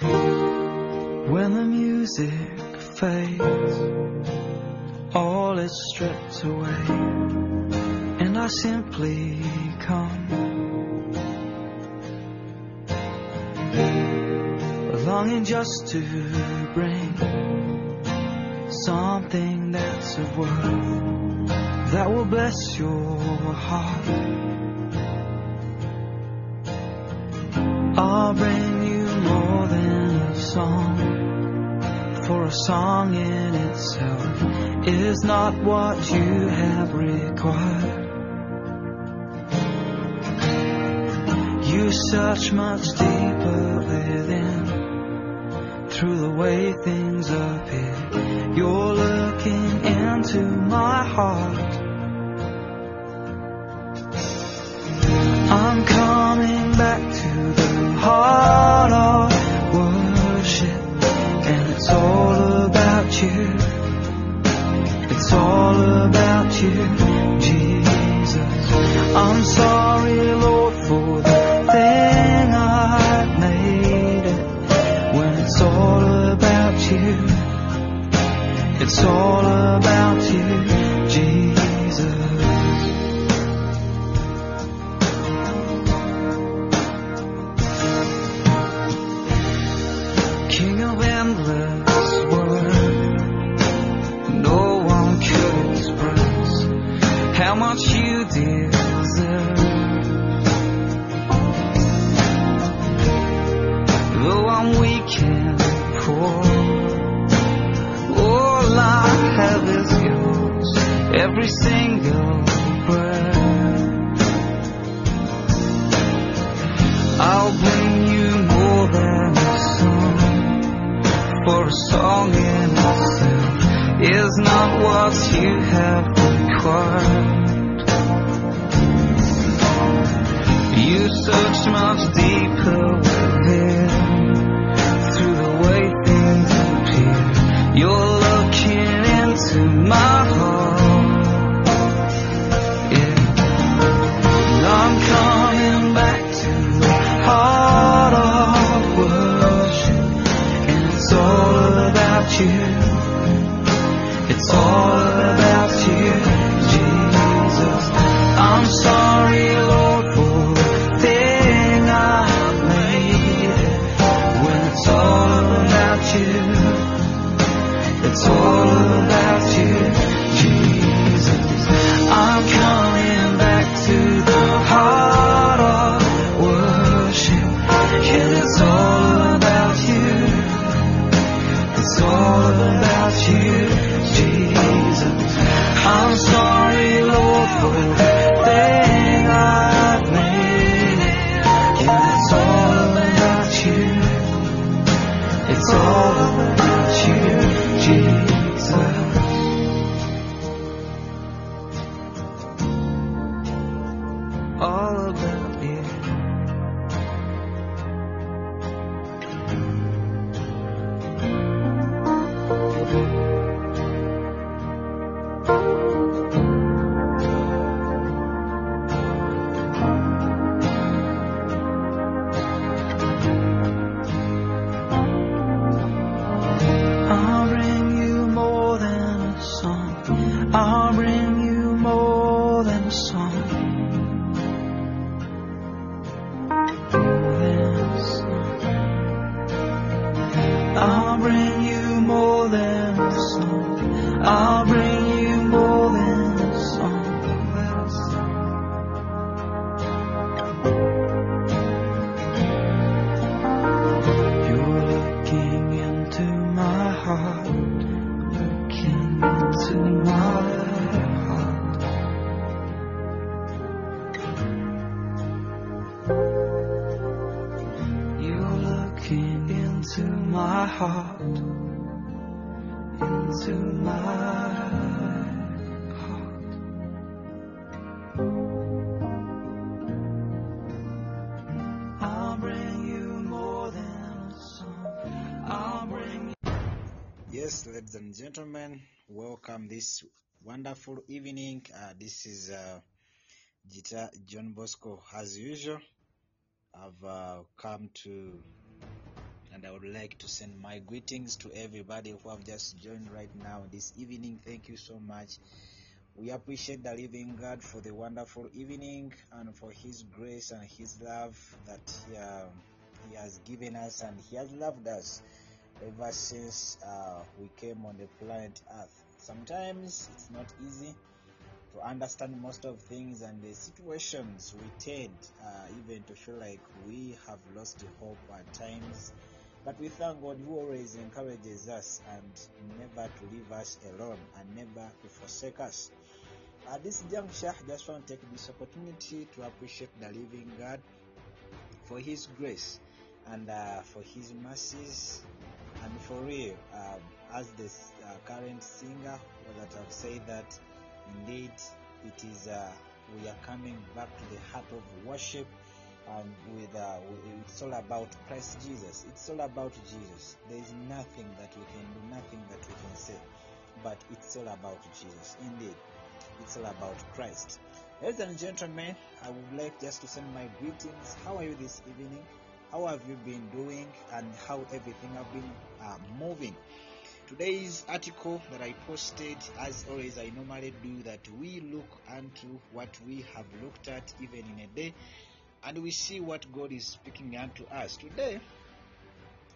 When the music fades, all is stripped away, and I simply come, longing just to bring something that's of worth that will bless your heart. I'll bring more than a song, for a song in itself is not what you have required. You search much deeper within, through the way things appear. You're looking into my heart. I'm coming back heart of worship, and it's all about you. It's all about you, Jesus. I'm sorry, Lord, for the thing I've made it. When it's all about you, it's all about you, every single breath. I'll bring you more than a song, for a song in itself is not what you have required. Search much deeper within, through the way things appear. You're looking into my heart. Yeah. I'm coming back to the heart gentlemen, welcome this wonderful evening. Uh, this is uh, Gita John Bosco. As usual, I've uh, come to and I would like to send my greetings to everybody who have just joined right now this evening. Thank you so much. We appreciate the living God for the wonderful evening and for His grace and His love that He, um, he has given us and He has loved us ever since uh, we came on the planet Earth. Sometimes it's not easy to understand most of things and the situations we tend uh, even to feel like we have lost hope at times but we thank god who always encourages us and never to leave us alone and never to forsake us at this juncture just want to take this opportunity to appreciate the living god for his grace and uh, for his mercies and for real um, as the uh, current singer that have said that indeed it is uh, we are coming back to the heart of worship and with uh, it's all about christ jesus. It's all about jesus. There is nothing that we can do nothing that we can say but it's all about jesus. Indeed it's all about christ. Ladies and gentlemen i would like just to send my greetings. How are you this evening how have you been doing and how everything have been uh, moving? Today's article that i posted as always i normally do that we look unto what we have looked at even in a day and we see what god is speaking unto us. Today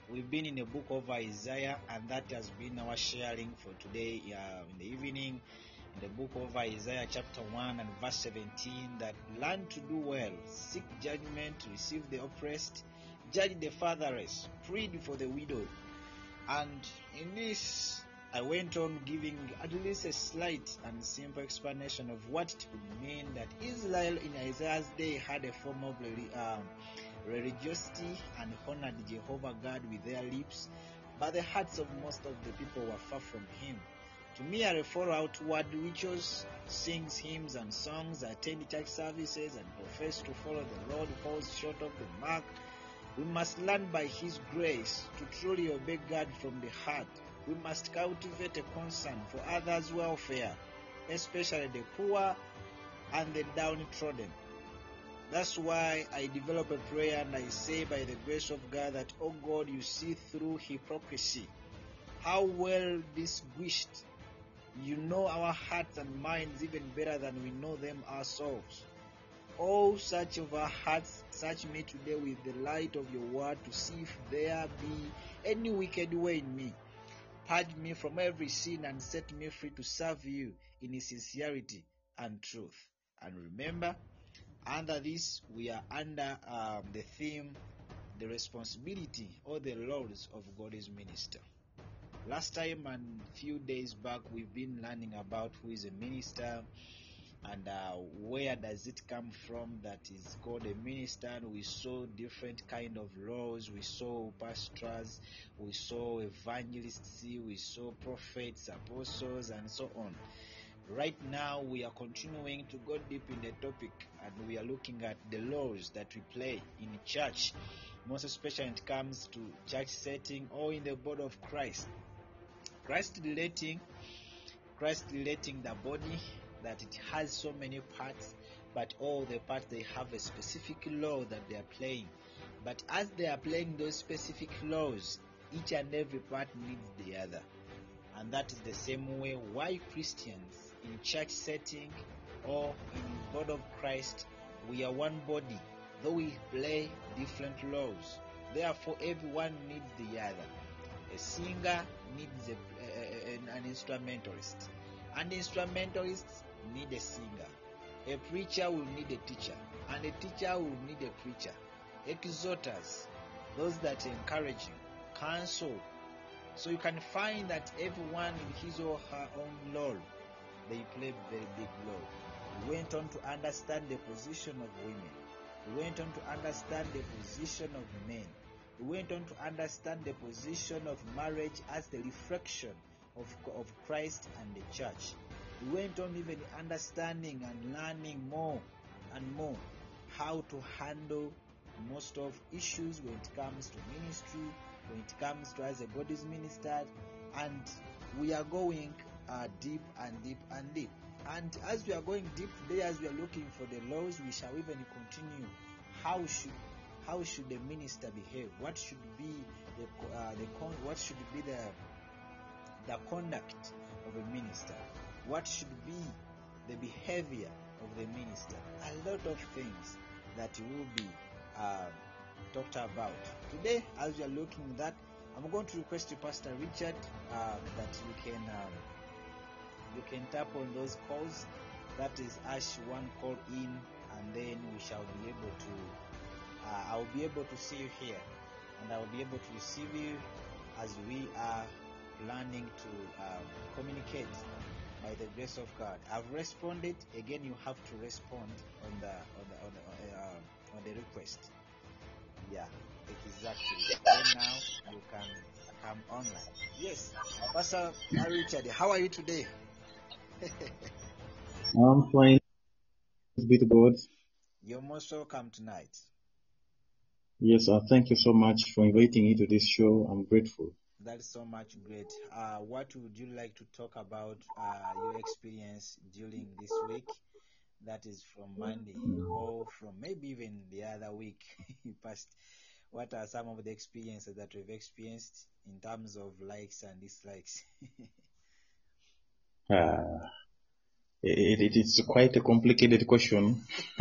we've been in the book of isaiah and that has been our sharing for today uh, in the evening. In the book of isaiah chapter 1 and verse 17 that learn to do well seek judgment receive the oppressed judge the fatherless prayed for the widow and in this, I went on giving at least a slight and simple explanation of what it would mean that Israel in Isaiah's day had a form of um, religiosity and honored Jehovah God with their lips, but the hearts of most of the people were far from Him. To me, are follow outward rituals, sings hymns and songs, attend church services, and profess to follow the Lord falls short of the mark. We must learn by His grace to truly obey God from the heart. We must cultivate a concern for others' welfare, especially the poor and the downtrodden. That's why I develop a prayer and I say, by the grace of God, that, oh God, you see through hypocrisy. How well disguised. You know our hearts and minds even better than we know them ourselves. Oh, search of our hearts, search me today with the light of your word to see if there be any wicked way in me. Purge me from every sin and set me free to serve you in sincerity and truth. And remember, under this, we are under um, the theme, the responsibility or the laws of God's minister. Last time and few days back, we've been learning about who is a minister and uh, where does it come from that is called a minister? We saw different kind of laws. We saw pastors. We saw evangelists. We saw prophets apostles and so on. Right now we are continuing to go deep in the topic and we are looking at the laws that we play in church. Most especially when it comes to church setting or in the body of christ. Christ relating christ relating the body that it has so many parts, but all the parts they have a specific law that they are playing. But as they are playing those specific laws, each and every part needs the other. And that is the same way why Christians in church setting or in body of Christ, we are one body, though we play different laws. Therefore, everyone needs the other. A singer needs a, an instrumentalist. An instrumentalist need a singer. A preacher will need a teacher, and a teacher will need a preacher. Exhorters, those that encourage you, counsel. So you can find that everyone in his or her own role, they play very big role. We went on to understand the position of women. We went on to understand the position of men. We went on to understand the position of marriage as the reflection of, of Christ and the church. We went on even understanding and learning more and more how to handle most of issues when it comes to ministry, when it comes to as a God is ministered, and we are going uh, deep and deep and deep. And as we are going deep today, as we are looking for the laws, we shall even continue. How should how should the minister behave? What should be the uh, the con- what should be the the conduct of a minister? What should be the behavior of the minister? A lot of things that will be um, talked about today. As we are looking at that, I'm going to request you, Pastor Richard, um, that you can um, you can tap on those calls. That is Ash one call in, and then we shall be able to. Uh, I'll be able to see you here, and I'll be able to receive you as we are planning to um, communicate by the grace of God. I've responded. Again, you have to respond on the on the on the, uh, on the request. Yeah, exactly. Then now you can come online. Yes, Pastor Richard, how are you today? I'm fine. Be to God. You're most welcome tonight. Yes, uh, thank you so much for inviting me to this show. I'm grateful. That's so much great. Uh, what would you like to talk about uh, your experience during this week? That is from Monday or from maybe even the other week past. What are some of the experiences that we've experienced in terms of likes and dislikes? Uh, it, it is quite a complicated question.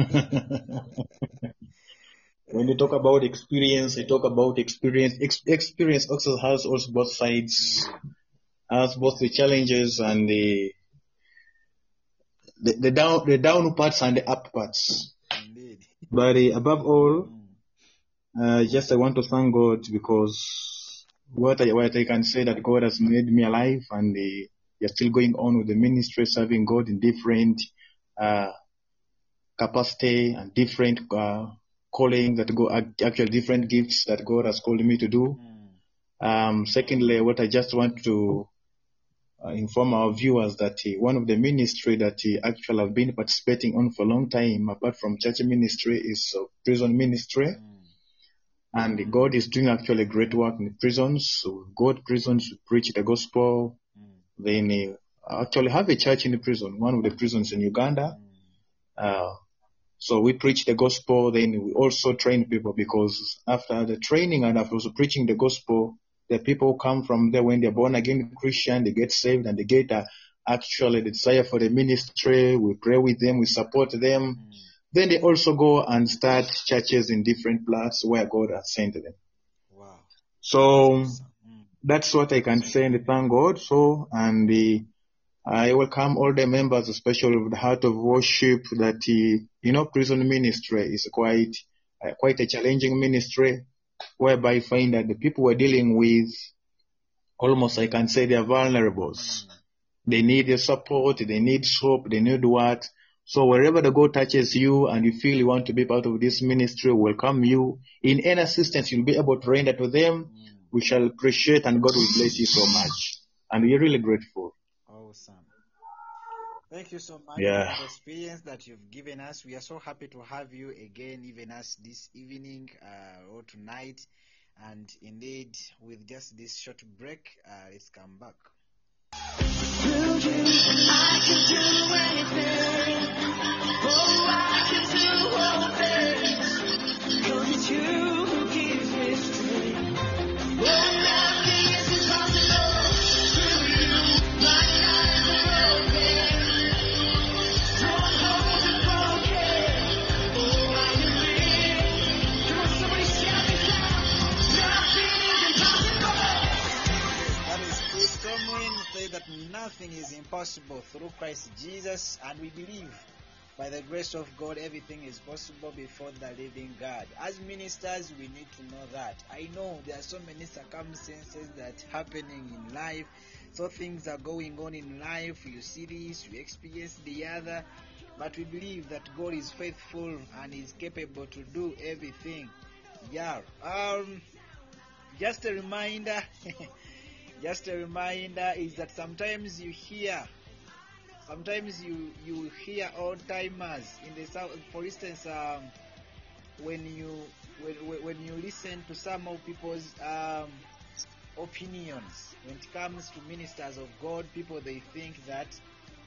when you talk about experience, you talk about experience. Ex- experience also has also both sides, has both the challenges and the the, the down the down parts and the up parts. Indeed. But uh, above all, Mm. Uh, just I want to thank God because what I, what I can say that God has made me alive and uh, you're still going on with the ministry, serving God in different uh, capacity and different uh, calling that go actually different gifts that God has called me to do. Um, secondly, what I just want to uh, inform our viewers that uh, one of the ministry that uh, actually I've been participating on for a long time, apart from church ministry, is uh, prison ministry. Mm. And God is doing actually great work in prisons. So go to prisons to preach the gospel. Mm. Then uh, actually have a church in the prison, one of the prisons in Uganda. Mm. Uh, so we preach the gospel. Then we also train people because after the training and after also preaching the gospel, the people come from there when they're born again Christian, they get saved and they get a, actually the desire for the ministry. We pray with them, we support them. Mm. Then they also go and start churches in different places where God has sent them. Wow. So Mm. that's what I can say and thank God. So, and uh, I welcome all the members, especially of the Heart of Worship, that uh, you know, prison ministry is quite uh, quite a challenging ministry, whereby I find that the people we're dealing with, almost I can say they are vulnerables. Mm. They need the support, they need hope, they need what. So wherever the God touches you and you feel you want to be part of this ministry, welcome you. In any assistance you'll be able to render to them, Mm. we shall appreciate and God will bless you so much. And we're really grateful. Awesome. Thank you so much Yeah. for the experience that you've given us. We are so happy to have you again, even us this evening uh, or tonight. And indeed, with just this short break, uh, let's come back. You, I can do anything. Oh, that nothing is impossible through Christ Jesus, and we believe by the grace of God everything is possible before the living God. As ministers, we need to know that. I know there are so many circumstances that happening in life, so things are going on in life. You see this, you experience the other, but we believe that God is faithful and is capable to do everything. Yeah. Um. Just a reminder. just a reminder is that sometimes you hear sometimes you you hear old timers in the south for instance um, when you when, when- you listen to some of people's um, opinions when it comes to ministers of god people they think that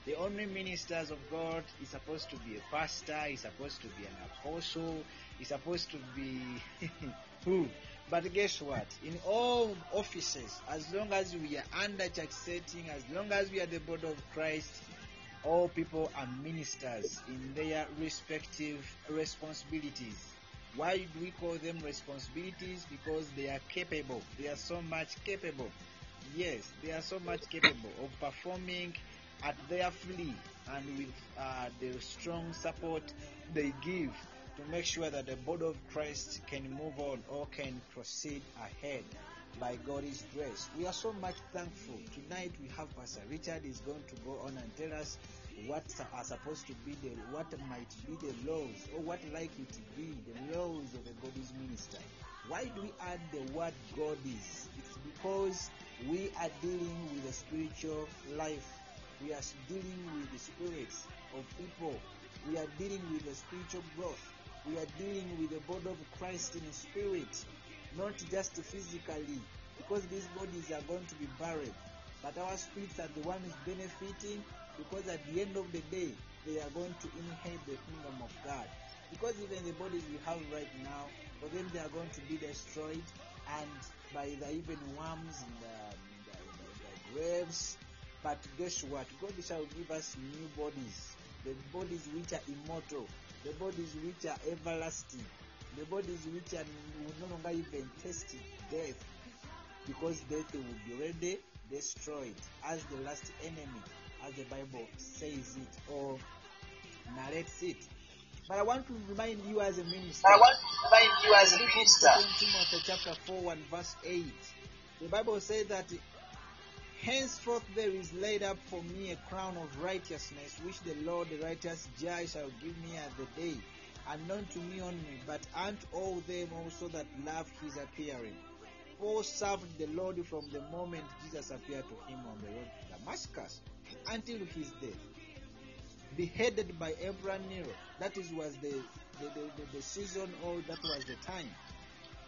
The only ministers of God is supposed to be a pastor, is supposed to be an apostle, is supposed to be who? But guess what? In all offices, as long as we are under church setting, as long as we are the body of Christ, all people are ministers in their respective responsibilities. Why do we call them responsibilities? Because they are capable. They are so much capable. Yes, they are so much capable of performing at their free and with uh, the strong support they give to make sure that the body of Christ can move on or can proceed ahead by God's grace. We are so much thankful. Tonight we have Pastor Richard is going to go on and tell us what are supposed to be the what might be the laws or what likely to be the laws of a God's minister. Why do we add the word God is? It's because we are dealing with a spiritual life. We are dealing with the spirits of people. We are dealing with the spiritual growth. We are dealing with the body of Christ in spirit, not just physically, because these bodies are going to be buried. But our spirits are the ones benefiting because at the end of the day, they are going to inherit the kingdom of God. Because even the bodies we have right now, for them they are going to be destroyed and by the even worms in the, in the, the, the graves. But guess what? God shall give us new bodies, the bodies which are immortal, the bodies which are everlasting, the bodies which are will no longer even taste death, because death will be already destroyed as the last enemy, as the Bible says it or narrates it. But I want to remind you as a minister. I want to remind you as a minister. 2 Timothy chapter 4 and verse 8. The Bible says that henceforth there is laid up for me a crown of righteousness, which the Lord the righteous judge shall give me at the day, not to me only, but unto all them also that love his appearing. Paul served the Lord from the moment Jesus appeared to him on the road to Damascus until his death beheaded by Emperor Nero. That is was the the, the, the, the season or that was the time.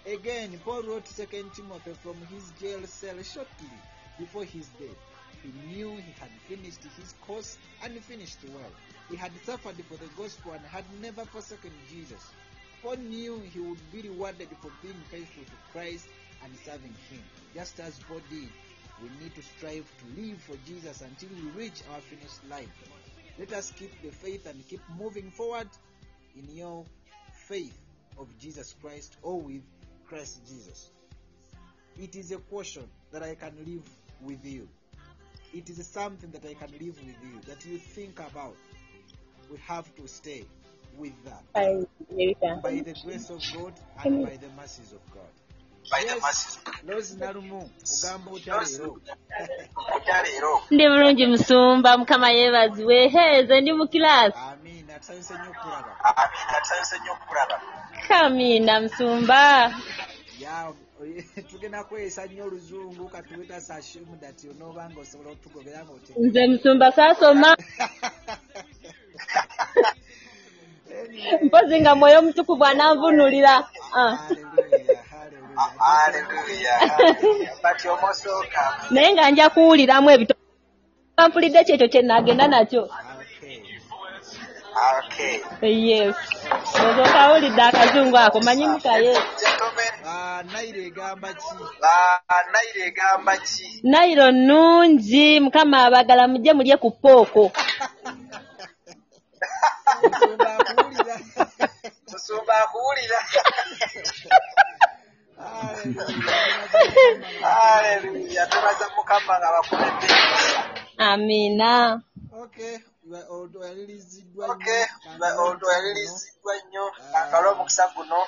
Again, Paul wrote Second Timothy from his jail cell shortly before his death. He knew he had finished his course and finished well. He had suffered for the gospel and had never forsaken Jesus. Paul knew he would be rewarded for being faithful to Christ and serving him. Just as Paul did, we need to strive to live for Jesus until we reach our finished life. Let us keep the faith and keep moving forward in your faith of Jesus Christ or with Christ Jesus. It is a question that I can live with you. It is something that I can live with you, that you think about. We have to stay with that by the grace of God and by the mercies of God. By the Yes, masses. Lozi Nalumu, ugamba otya leero? Kujja leero. ndi bulungi musumba mukama yeebazibwe heeze ndi mu kirasi Amiina, tusanyuse nnyo okulaba. Amiina, tusanyuse nnyo okukulaba. kamiina musumba Ya, tugenda kweyisa nnyo oluzungu katuweta sashumu dati onooba nga osobola otugobera ngaote nze musumba saasoma mpozi nga mwoyo omutukuvu ananvunulira ah. naye nga nja kuwuliramu ebito. Mpulidde kyekyo kyenagenda nakyo. Yes. Osooka awulidde akazungu ako manyi mukaye Ah, Nairo egamba ki? ah, Nairo nayiro nnungi. Mukama abagala mujje mulye ku pooko. Musumba akuwulira. Hallelujah. Tubaza Mukama nga bakulembere. amiina Okay, yaliriziddwa Okay. nnyo. Ba- Olwo yaliriziddwa nnyo kankala omukisa guno.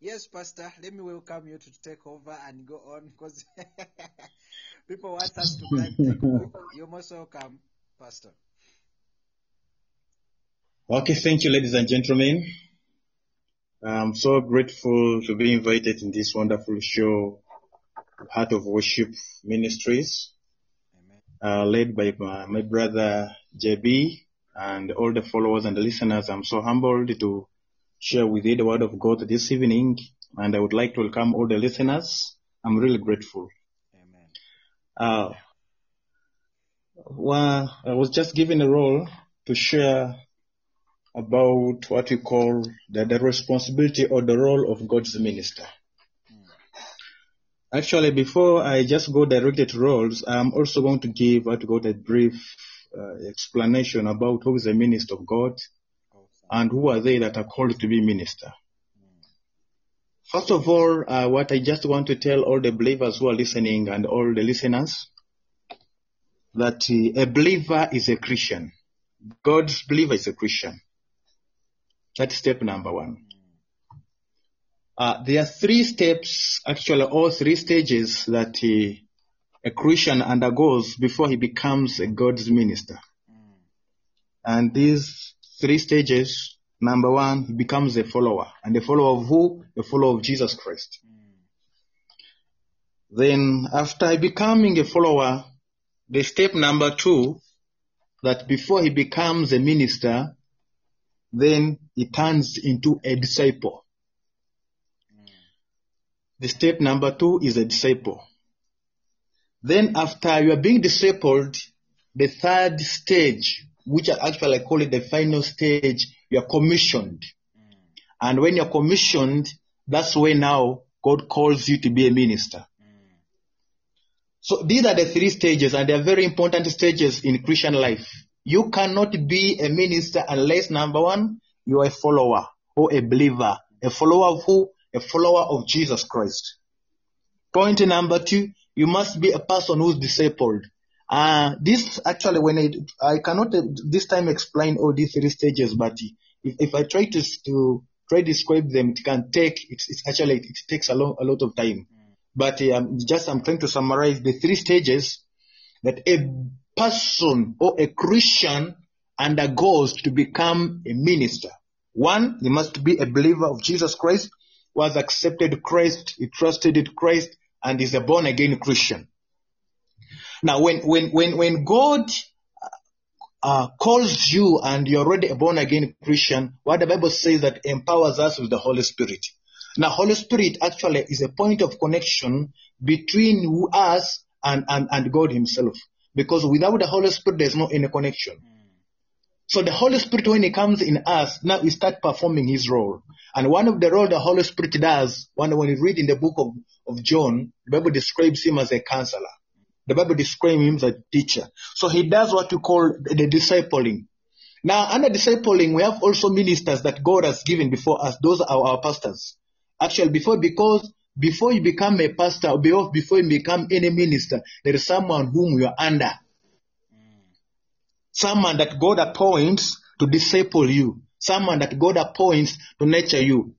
Yes, Pastor, let me welcome you to take over and go on because people want us to can take over. You're most welcome, Pastor. Okay, thank you, ladies and gentlemen. I'm so grateful to be invited in this wonderful show, Heart of Worship Ministries, uh, led by my, my brother JB and all the followers and the listeners. I'm so humbled to share with you the word of God this evening, and I would like to welcome all the listeners. I'm really grateful. Amen. Uh, Well, I was just given a role to share about what we call the, the responsibility or the role of God's minister. Actually, before I just go directly to roles, I'm also going to give what we call a brief explanation about who is a minister of God and who are they that are called to be minister. First of all, uh, what I just want to tell all the believers who are listening and all the listeners that uh, a believer is a Christian. God's believer is a Christian. That's step number one. Uh, there are three steps, actually, all three stages that he, a Christian undergoes before he becomes a God's minister. And these three stages, number one, he becomes a follower. And a follower of who? A follower of Jesus Christ. Then, after becoming a follower, the step number two, that before he becomes a minister, then he turns into a disciple. The step number two is a disciple. Then after you are being discipled, the third stage, which I actually call it the final stage, you are commissioned. Mm. And when you're commissioned, that's when now God calls you to be a minister. Mm. So these are the three stages and they are very important stages in Christian life. You cannot be a minister unless number one, you are a follower or a believer. A follower of who? A follower of Jesus Christ. Point number two, you must be a person who's discipled. Uh, this actually, when I, I cannot uh, this time explain all these three stages, but if, if I try to, to try to describe them, it can take, it's, it's actually, it takes a lot, a lot of time. But um, just I'm trying to summarize the three stages that a person or a Christian undergoes to become a minister. One, he must be a believer of Jesus Christ, who has accepted Christ, he trusted Christ, and is a born again Christian. Now, when, when, when, when God uh, calls you and you're already a born again Christian, what the Bible says that empowers us with the Holy Spirit. Now, Holy Spirit actually is a point of connection between us and, and, and God Himself. Because without the Holy Spirit, there's no any connection. So the Holy Spirit, when He comes in us, now He starts performing His role. And one of the role the Holy Spirit does, when, when you read in the book of, of John, the Bible describes Him as a counselor. The Bible describes Him as a teacher. So He does what you call the, discipling. Now, under discipling, we have also ministers that God has given before us. Those are our pastors. Actually, before, because before you become a pastor, or before before you become any minister, there is someone whom you are under. Someone that God appoints to disciple you. Someone that God appoints to nurture you.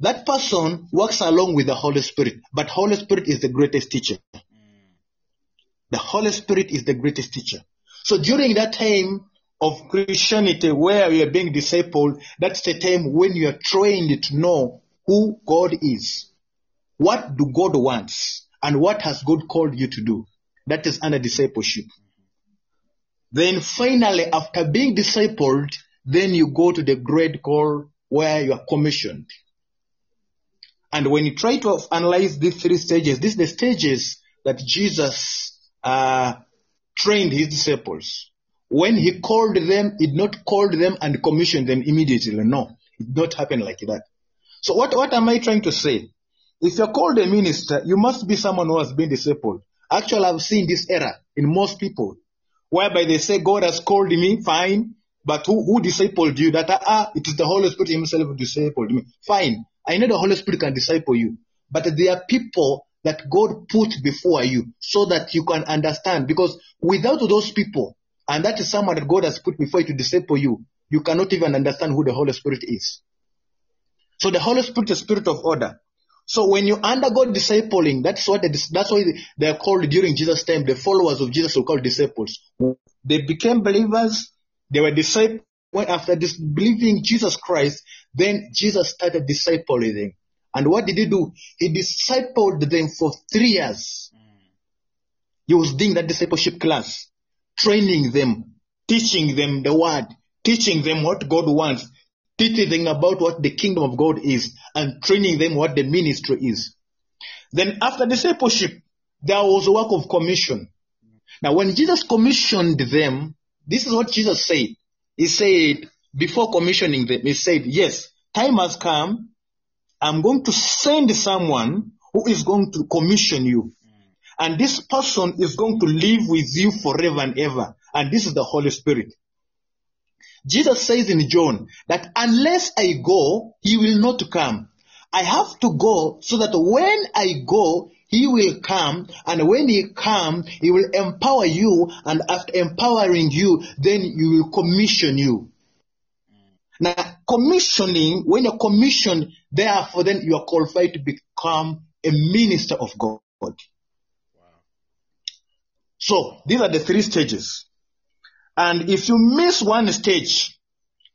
That person works along with the Holy Spirit, but Holy Spirit is the greatest teacher. Mm. The Holy Spirit is the greatest teacher. So during that time of Christianity where you are being discipled, that's the time when you are trained to know who God is. What do God wants? And what has God called you to do? That is under discipleship. Then finally, after being discipled, then you go to the grade called where you are commissioned. And when you try to analyze these three stages, these are the stages that Jesus uh, trained his disciples. When he called them, he did not call them and commissioned them immediately. No, it did not happen like that. So what, what am I trying to say? If you're called a minister, you must be someone who has been discipled. Actually, I've seen this error in most people, whereby they say, God has called me, fine, but who, who discipled you? That, ah, it is the Holy Spirit himself who discipled me. Fine. I know the Holy Spirit can disciple you, but there are people that God put before you so that you can understand. Because without those people, and that is someone that God has put before you to disciple you, you cannot even understand who the Holy Spirit is. So the Holy Spirit is spirit of order. So when you undergo discipling, that's what that's why they are called during Jesus' time. The followers of Jesus were called disciples. They became believers. They were disciples. After this believing Jesus Christ, then Jesus started discipling them. And what did he do? He discipled them for three years. He was doing that discipleship class, training them, teaching them the word, teaching them what God wants, teaching them about what the kingdom of God is, and training them what the ministry is. Then after discipleship, there was a work of commission. Now, when Jesus commissioned them, this is what Jesus said. He said, before commissioning them, he said, yes, time has come. I'm going to send someone who is going to commission you. And this person is going to live with you forever and ever. And this is the Holy Spirit. Jesus says in John that unless I go, he will not come. I have to go so that when I go, he will come. And when he comes, he will empower you. And after empowering you, then he will commission you. Now, commissioning, when you're commissioned, therefore then you are qualified to become a minister of God. Wow. So, these are the three stages. And if you miss one stage,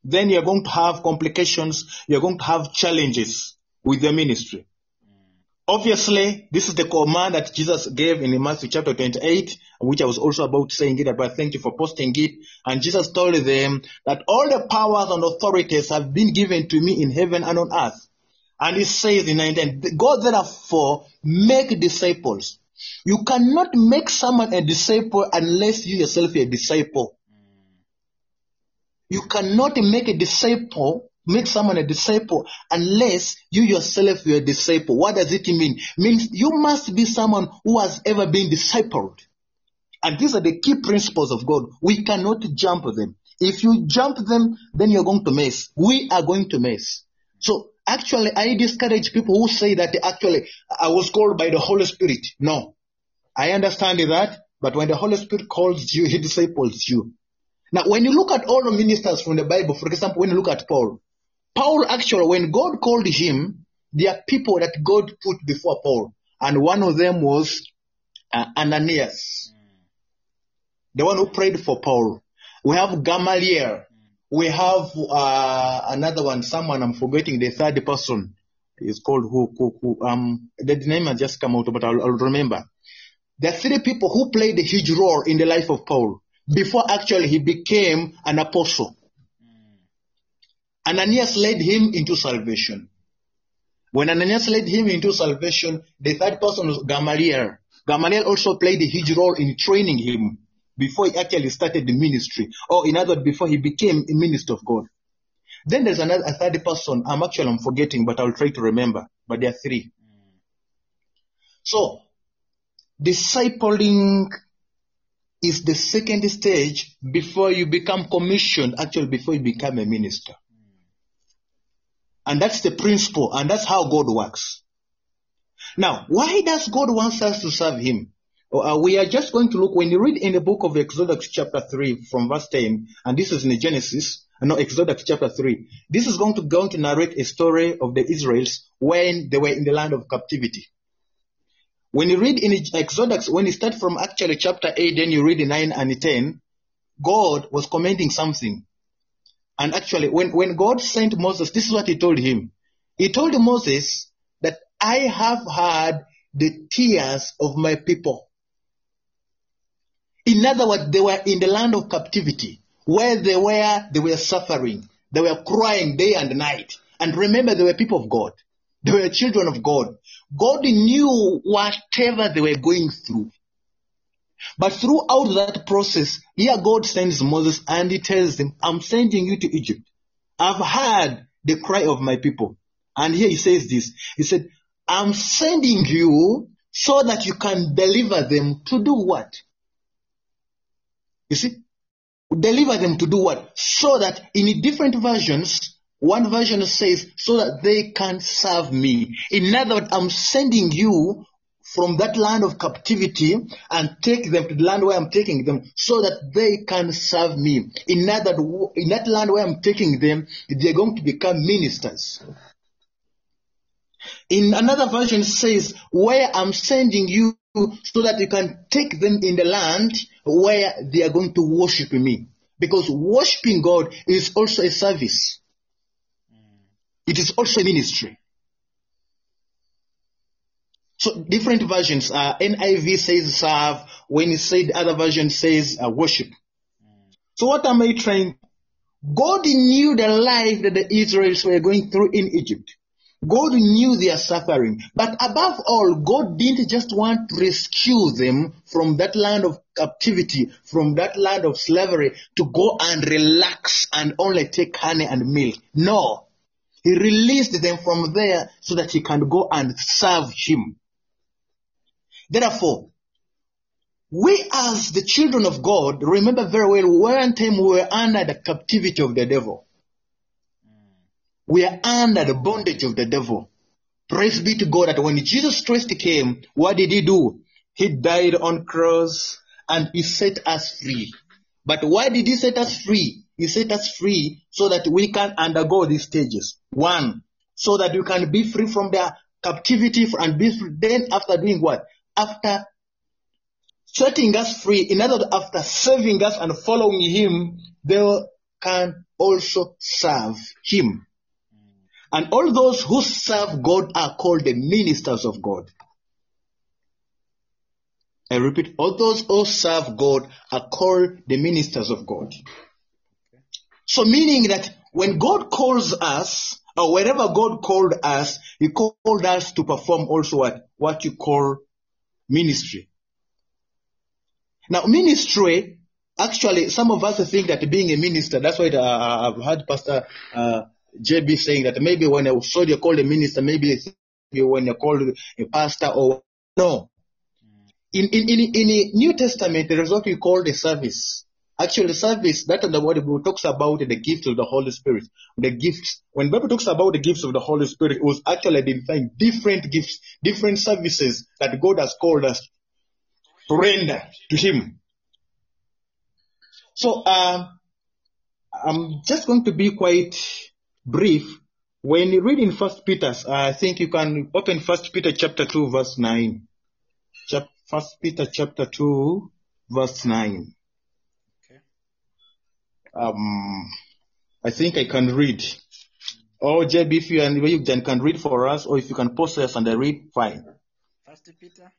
then you're going to have complications, you're going to have challenges with the ministry. Hmm. Obviously, this is the command that Jesus gave in Matthew chapter 28, which I was also about saying it, but thank you for posting it. And Jesus told them that all the powers and authorities have been given to me in heaven and on earth. And he says in 19, go therefore make disciples. You cannot make someone a disciple unless you yourself are a disciple. You cannot make a disciple, make someone a disciple unless you yourself are a disciple. What does it mean? Means you must be someone who has ever been discipled. And these are the key principles of God. We cannot jump them. If you jump them, then you're going to mess. We are going to mess. So actually, I discourage people who say that actually I was called by the Holy Spirit. No. I understand that, but when the Holy Spirit calls you, He disciples you. Now, when you look at all the ministers from the Bible, for example, when you look at Paul, Paul actually, when God called him, there are people that God put before Paul. And one of them was uh, Ananias, the one who prayed for Paul. We have Gamaliel. We have uh, another one, someone I'm forgetting, the third person is called who, who, who um, the name has just come out, but I'll, I'll remember. Are three people who played a huge role in the life of Paul before actually he became an apostle. Ananias led him into salvation. When Ananias led him into salvation, the third person was Gamaliel. Gamaliel also played a huge role in training him before he actually started the ministry, or in other words, before he became a minister of God. Then there's another a third person. I'm actually I'm forgetting, but I'll try to remember. But there are three. So, discipling is the second stage before you become commissioned, actually before you become a minister. And that's the principle, and that's how God works. Now, why does God want us to serve Him? Uh, we are just going to look, when you read in the book of Exodus chapter 3 from verse 10, and this is in the Genesis, no, Exodus chapter 3, this is going to, going to narrate a story of the Israelites when they were in the land of captivity. When you read in Exodus, when you start from actually chapter 8, then you read in 9 and 10, God was commenting something. And actually, when, when God sent Moses, this is what he told him. He told Moses that I have heard the tears of my people. In other words, they were in the land of captivity where they were, they were suffering. They were crying day and night. And remember, they were people of God. They were children of God. God knew whatever they were going through. But throughout that process, here God sends Moses and he tells him, I'm sending you to Egypt. I've heard the cry of my people. And here he says this. He said, I'm sending you so that you can deliver them to do what? You see? Deliver them to do what? So that in different versions, one version says, so that they can serve me. In other words, I'm sending you from that land of captivity and take them to the land where I'm taking them so that they can serve me. In in that land where I'm taking them, they're going to become ministers. In another version says, where I'm sending you so that you can take them in the land where they are going to worship me. Because worshiping God is also a service. It is also a ministry. So different versions. Uh, NIV says serve. When it said other version says uh, worship. So what am I trying? God knew the life that the Israelites were going through in Egypt. God knew their suffering. But above all, God didn't just want to rescue them from that land of captivity, from that land of slavery, to go and relax and only take honey and milk. No. He released them from there so that he can go and serve him. Therefore, we as the children of God, remember very well, one time we were under the captivity of the devil. We are under the bondage of the devil. Praise be to God that when Jesus Christ came, what did he do? He died on cross and he set us free. But why did he set us free? He set us free so that we can undergo these stages. One, so that you can be free from the captivity and be free. Then after doing what? After setting us free, in other words, after serving us and following him, they can also serve him. And all those who serve God are called the ministers of God. I repeat, all those who serve God are called the ministers of God. So meaning that when God calls us, or wherever God called us, He called us to perform also what, what you call ministry. Now ministry, actually some of us think that being a minister, that's why uh, I've heard Pastor uh, JB saying that maybe when a soldier called a minister, maybe when you're called a pastor or no. In, in, in, in the New Testament, there is what we call the service. Actually, service, that the Bible talks about the gift of the Holy Spirit. The gifts. When Bible talks about the gifts of the Holy Spirit, it was actually identifying different gifts, different services that God has called us to render to Him. So, uh, I'm just going to be quite brief. When you read in First Peter, I think you can open First Peter chapter 2 verse 9. Chap- First Peter chapter 2 verse 9. Okay. Um, I think I can read. Or JB, if you, and you can, can read for us, or if you can post us and I read, fine. First Peter.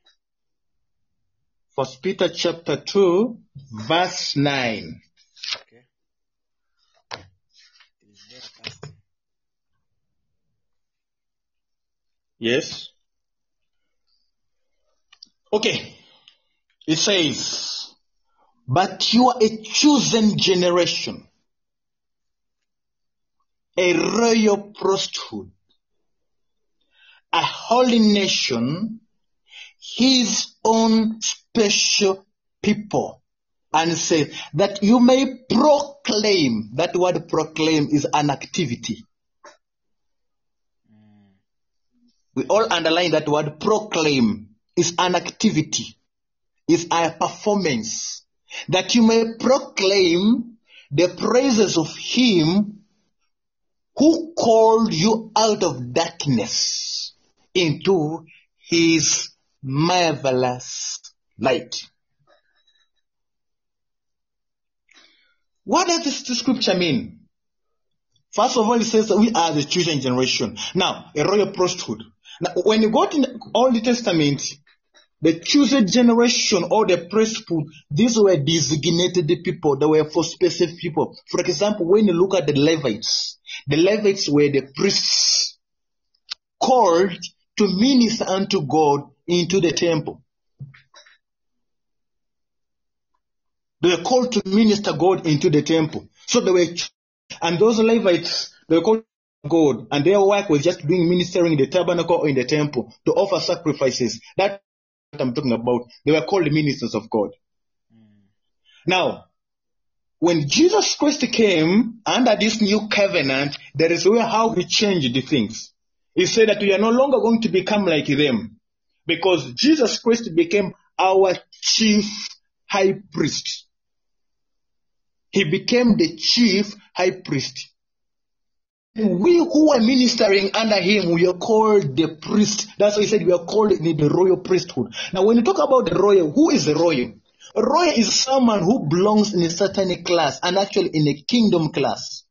First Peter chapter 2 verse 9. Okay. It is there first. Yes. Okay. It says, but you are a chosen generation, a royal priesthood, a holy nation, his own special people. And says that you may proclaim, that word proclaim is an activity. We all underline that word proclaim is an activity, is a performance. That you may proclaim the praises of him who called you out of darkness into his marvelous light. What does this scripture mean? First of all, it says that we are the chosen generation. Now, a royal priesthood. Now, when you go to the Old Testament, the chosen generation or the priesthood, these were designated people. They were for specific people. For example, when you look at the Levites, the Levites were the priests called to minister unto God into the temple. They were called to minister God into the temple. So they were, and those Levites, they were called God, and their work was just doing ministering in the tabernacle or in the temple to offer sacrifices. That's what I'm talking about. They were called ministers of God. Mm. Now, when Jesus Christ came under this new covenant, there is where how he changed the things. He said that we are no longer going to become like them because Jesus Christ became our chief high priest. He became the chief high priest. We who are ministering under him, we are called the priest. That's why he said we are called the royal priesthood. Now, when you talk about the royal, who is the royal? A royal is someone who belongs in a certain class and actually in a kingdom class.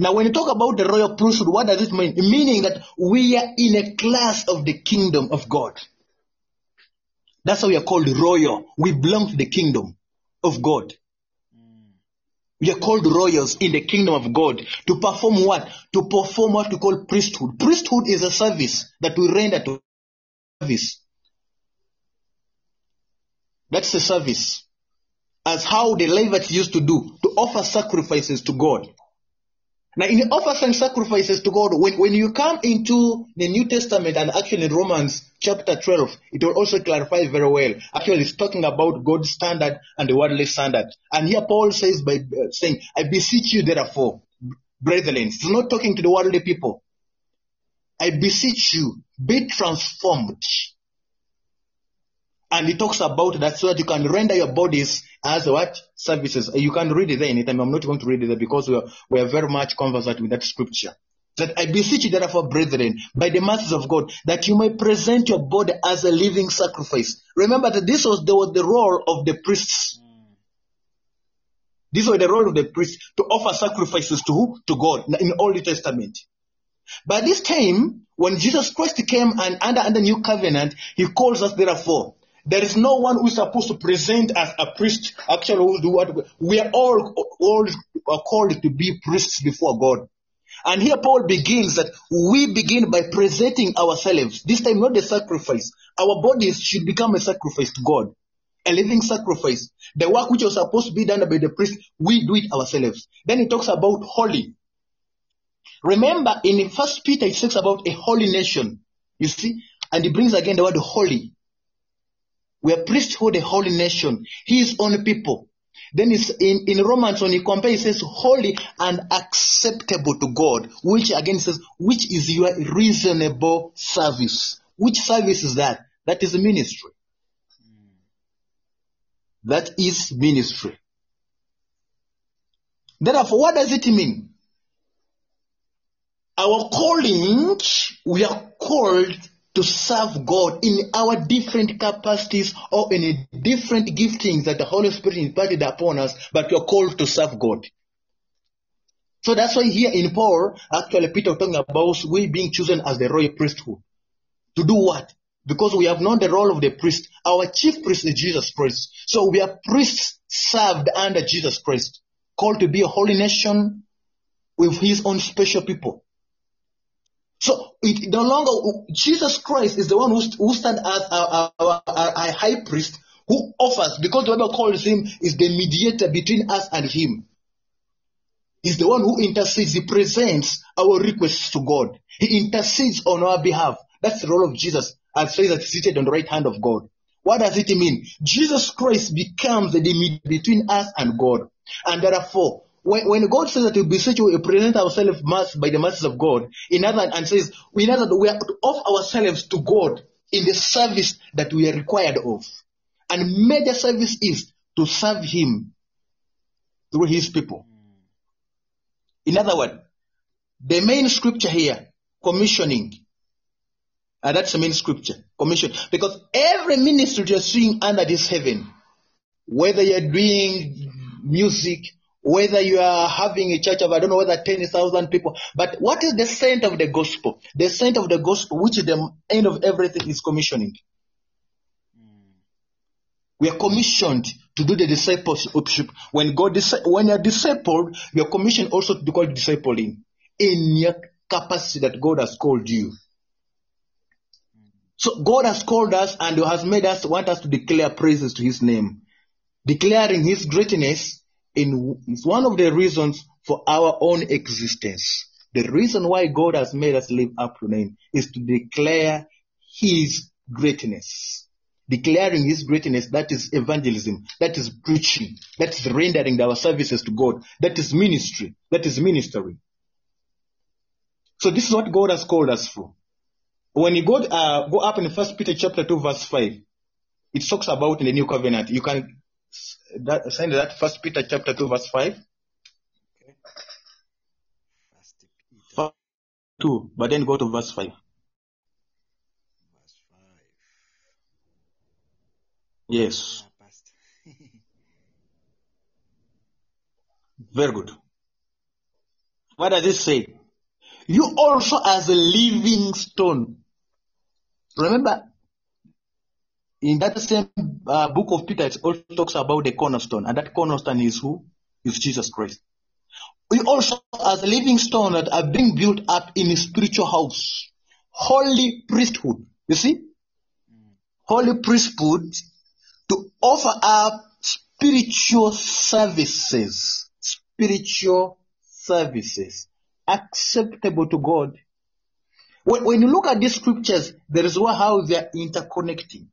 Now, when you talk about the royal priesthood, what does it mean? Meaning that we are in a class of the kingdom of God. That's why we are called royal. We belong to the kingdom of God. We are called royals in the kingdom of God to perform what? To perform what we call priesthood. Priesthood is a service that we render to service. That's a service. As how the Levites used to do, to offer sacrifices to God. Now, in offering sacrifices to God, when, when you come into the New Testament and actually in Romans chapter 12, it will also clarify very well. Actually, it's talking about God's standard and the worldly standard. And here Paul says by uh, saying, I beseech you therefore, brethren, it's not talking to the worldly people. I beseech you, be transformed. And he talks about that so that you can render your bodies as what? Services. You can read it there anytime. I'm not going to read it there because we are, we are very much conversant with that scripture. That I beseech you therefore, brethren, by the mercies of God, that you may present your body as a living sacrifice. Remember that this was the, was the role of the priests. This was the role of the priests to offer sacrifices to who? To God in the Old Testament. By this time, when Jesus Christ came and under, under new covenant, he calls us therefore. There is no one who is supposed to present as a priest. Actually, who do what we are all, all called to be priests before God. And here Paul begins that we begin by presenting ourselves. This time not a sacrifice. Our bodies should become a sacrifice to God. A living sacrifice. The work which was supposed to be done by the priest, we do it ourselves. Then he talks about holy. Remember, in First Peter, it talks about a holy nation. You see, and he brings again the word holy. We are priesthood, a holy nation, his own people. Then it's in, in Romans, when he compares, it says holy and acceptable to God, which again says, which is your reasonable service. Which service is that? That is ministry. That is ministry. Therefore, what does it mean? Our calling, we are called to serve God in our different capacities or in different giftings that the Holy Spirit imparted upon us, but we are called to serve God. So that's why here in Paul, actually Peter talking about we being chosen as the royal priesthood. To do what? Because we have known the role of the priest. Our chief priest is Jesus Christ. So we are priests served under Jesus Christ, called to be a holy nation with his own special people. So it no longer Jesus Christ is the one who, who stands as our, our, our, high priest who offers because the Bible calls him is the mediator between us and him. He's the one who intercedes. He presents our requests to God. He intercedes on our behalf. That's the role of Jesus as says that he's seated on the right hand of God. What does it mean? Jesus Christ becomes the mediator between us and God. And therefore, when, when God says that we beseech you, present ourselves mass by the masses of God, in other and says, in other we are to offer ourselves to God in the service that we are required of. And major service is to serve Him through His people. In other words, the main scripture here, commissioning, and that's the main scripture, commission. Because every ministry you're seeing under this heaven, whether you're doing music, whether you are having a church of, I don't know whether 10,000 people, but what is the center of the gospel? The center of the gospel, which is the end of everything, is commissioning. We are commissioned to do the discipleship. When God, when you're discipled, you're commissioned also to do called discipling in your capacity that God has called you. So God has called us and has made us want us to declare praises to His name, declaring His greatness in is one of the reasons for our own existence. The reason why God has made us live up to name is to declare His greatness. Declaring His greatness, that is evangelism, that is preaching, that is rendering our services to God, that is ministry, that is ministry. So this is what God has called us for. When you go, uh, go up in First Peter chapter 2 verse 5, it talks about in the new covenant. You can that, send that First Peter chapter 2 verse 5. First Peter 2, but then go to verse 5. verse 5. Yes, Ah, very good. What does it say? You also as a living stone. Remember, in that same uh, book of Peter, it also talks about the cornerstone, and that cornerstone is who? is Jesus Christ. We also, as a living stone, that are being built up in a spiritual house, holy priesthood. You see, holy priesthood to offer up spiritual services, spiritual services acceptable to God. When, when you look at these scriptures, there is how they are interconnecting.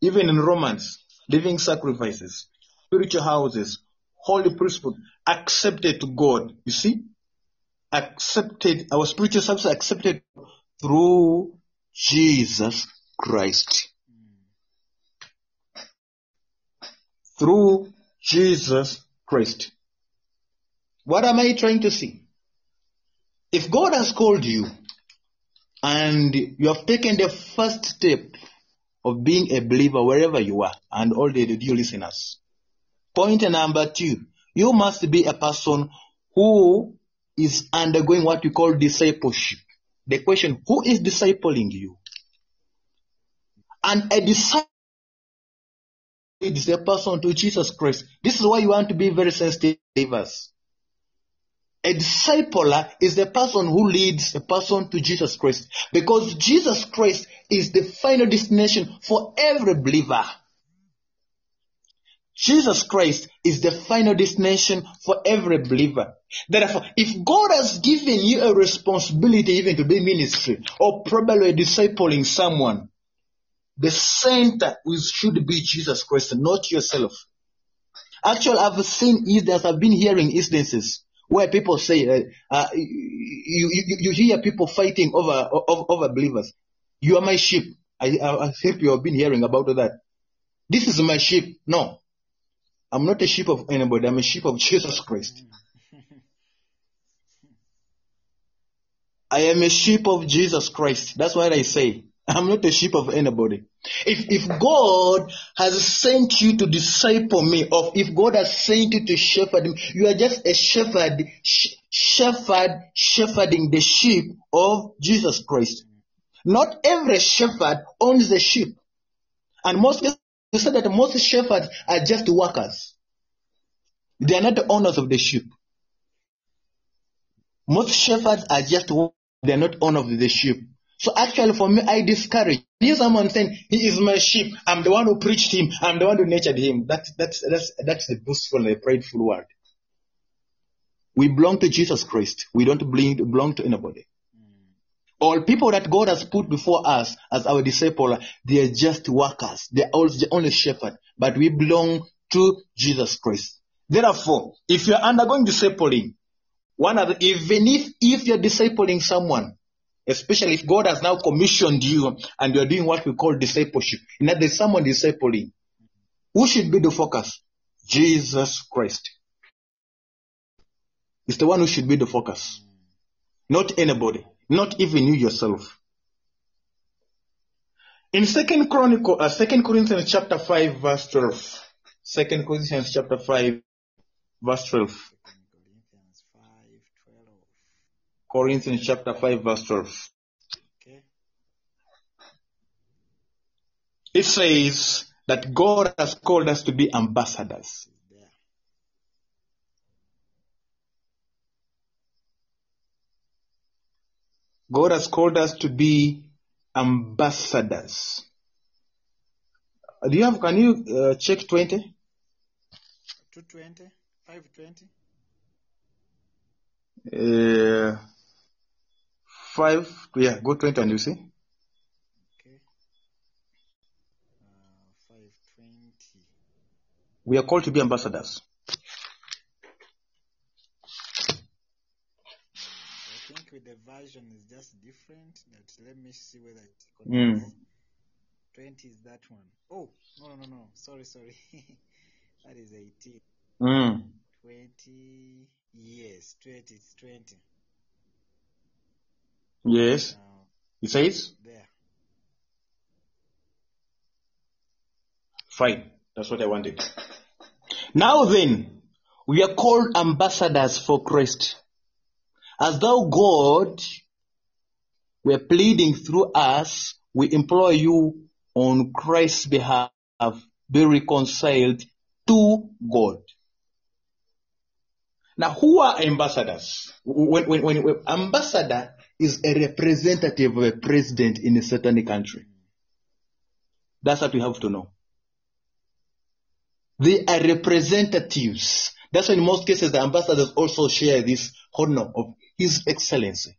Even in Romans, living sacrifices, spiritual houses, holy priesthood, accepted to God. You see? Accepted, our spiritual service accepted through Jesus Christ. Through Jesus Christ. What am I trying to see? If God has called you and you have taken the first step of being a believer wherever you are and all the dear listeners, point number two, you must be a person who is undergoing what we call discipleship. The question, who is discipling you? And a disciple is a person to Jesus Christ. This is why you want to be very sensitive. A discipler is the person who leads a person to Jesus Christ because Jesus Christ is the final destination for every believer. Jesus Christ is the final destination for every believer. Therefore, if God has given you a responsibility even to be ministry or probably discipling someone, the center should be Jesus Christ, not yourself. Actually, I've seen I've been hearing instances where people say, uh, you, you, you hear people fighting over, over, over believers. You are my sheep. I, I, think you have been hearing about that. This is my sheep. No. I'm not a sheep of anybody. I'm a sheep of Jesus Christ. I am a sheep of Jesus Christ. That's what I say. I'm not a sheep of anybody. If, if God has sent you to disciple me, or if God has sent you to shepherd me, you are just a shepherd, sh- shepherd, shepherding the sheep of Jesus Christ. Not every shepherd owns the sheep. And most, you said that most shepherds are just workers. They are not the owners of the sheep. Most shepherds are just. They are not owners of the sheep. So actually for me, I discourage. Hear someone saying, he is my sheep. I'm the one who preached him. I'm the one who nurtured him. That, that's, that's, that's the boastful and the prideful word. We belong to Jesus Christ. We don't belong, to anybody. All people that God has put before us as our disciple, they are just workers. They are also only shepherd, but we belong to Jesus Christ. Therefore, if you are undergoing discipling, one of the, even if, if you're discipling someone, especially if God has now commissioned you and you're doing what we call discipleship, in that there's someone discipling, who should be the focus? Jesus Christ. It's the one who should be the focus. Not anybody. Not even you yourself. In Second Chronicle, uh, Second Corinthians chapter five, verse twelve. Second Corinthians chapter five, verse twelve. Corinthians chapter 5 verse 12. Okay. It says that God has called us to be ambassadors. God has called us to be ambassadors. Do you have, can you uh, check 20? 220, 520? Yeah. 5, yeah, go 20 and you see. Okay. Uh, 520. We are called to be ambassadors. I think with the version is just different, but let me see whether it hmm. connects. Mm. 20 is that one. Oh, no, no, no. Sorry, sorry. that is 18. Mm. 20. Yes, 20. It's 20. Yes, Now, it says. there. Fine. That's what I wanted. Now then, we are called ambassadors for Christ. As though God were pleading through us, we implore you on Christ's behalf, be reconciled to God. Now, who are ambassadors? When, when, when, when ambassador is a representative of a president in a certain country. That's what we have to know. They are representatives. That's why in most cases the ambassadors also share this honor of His Excellency.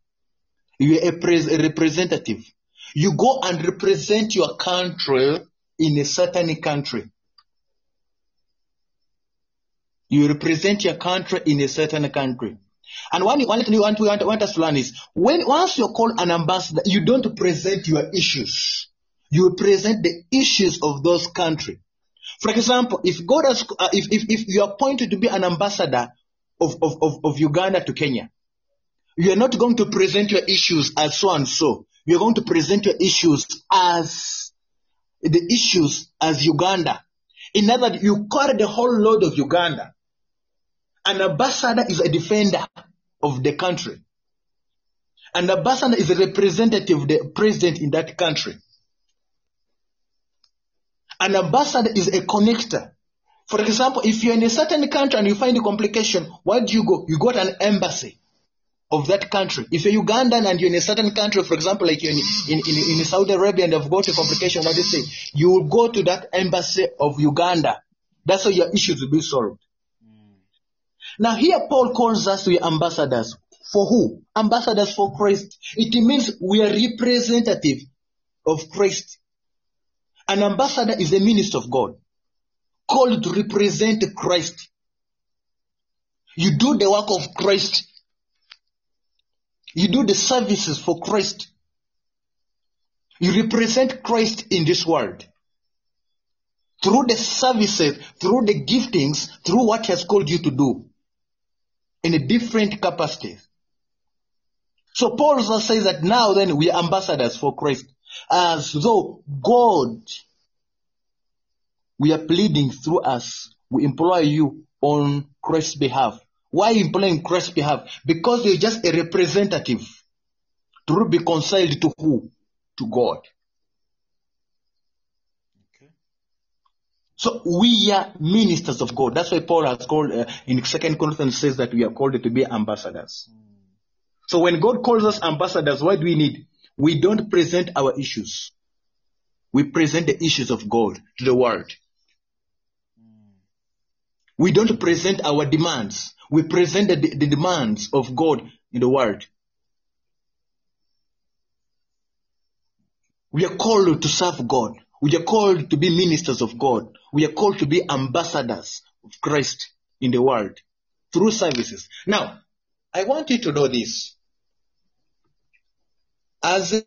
You are a, pres- a representative. You go and represent your country in a certain country. You represent your country in a certain country. And one, one thing you want, want, want us to learn is when once you're called an ambassador, you don't present your issues. You present the issues of those countries. For example, if God has, uh, if, if, if you are appointed to be an ambassador of, of, of, of Uganda to Kenya, you are not going to present your issues as so and so. You are going to present your issues as the issues as Uganda. In other words, you carry the whole load of Uganda. An ambassador is a defender of the country. An ambassador is a representative of the president in that country. An ambassador is a connector. For example, if you're in a certain country and you find a complication, where do you go? You go to an embassy of that country. If you're Ugandan and you're in a certain country, for example, like you're in, in, in, in Saudi Arabia and you've got a complication, what do you say? You will go to that embassy of Uganda. That's how your issues will be solved. Now here Paul calls us to be ambassadors. For who? Ambassadors for Christ. It means we are representative of Christ. An ambassador is a minister of God, called to represent Christ. You do the work of Christ. You do the services for Christ. You represent Christ in this world. Through the services, through the giftings, through what He has called you to do. In a different capacity. So Paul says that now then we are ambassadors for Christ. As though God, we are pleading through us. We employ you on Christ's behalf. Why employing Christ's behalf? Because you're just a representative to be reconciled to who? To God. So we are ministers of God. That's why Paul has called uh, in Second Corinthians says that we are called to be ambassadors. So when God calls us ambassadors, what do we need? We don't present our issues. We present the issues of God to the world. We don't present our demands. We present the, the demands of God in the world. We are called to serve God. We are called to be ministers of God. We are called to be ambassadors of Christ in the world through services. Now, I want you to know this. As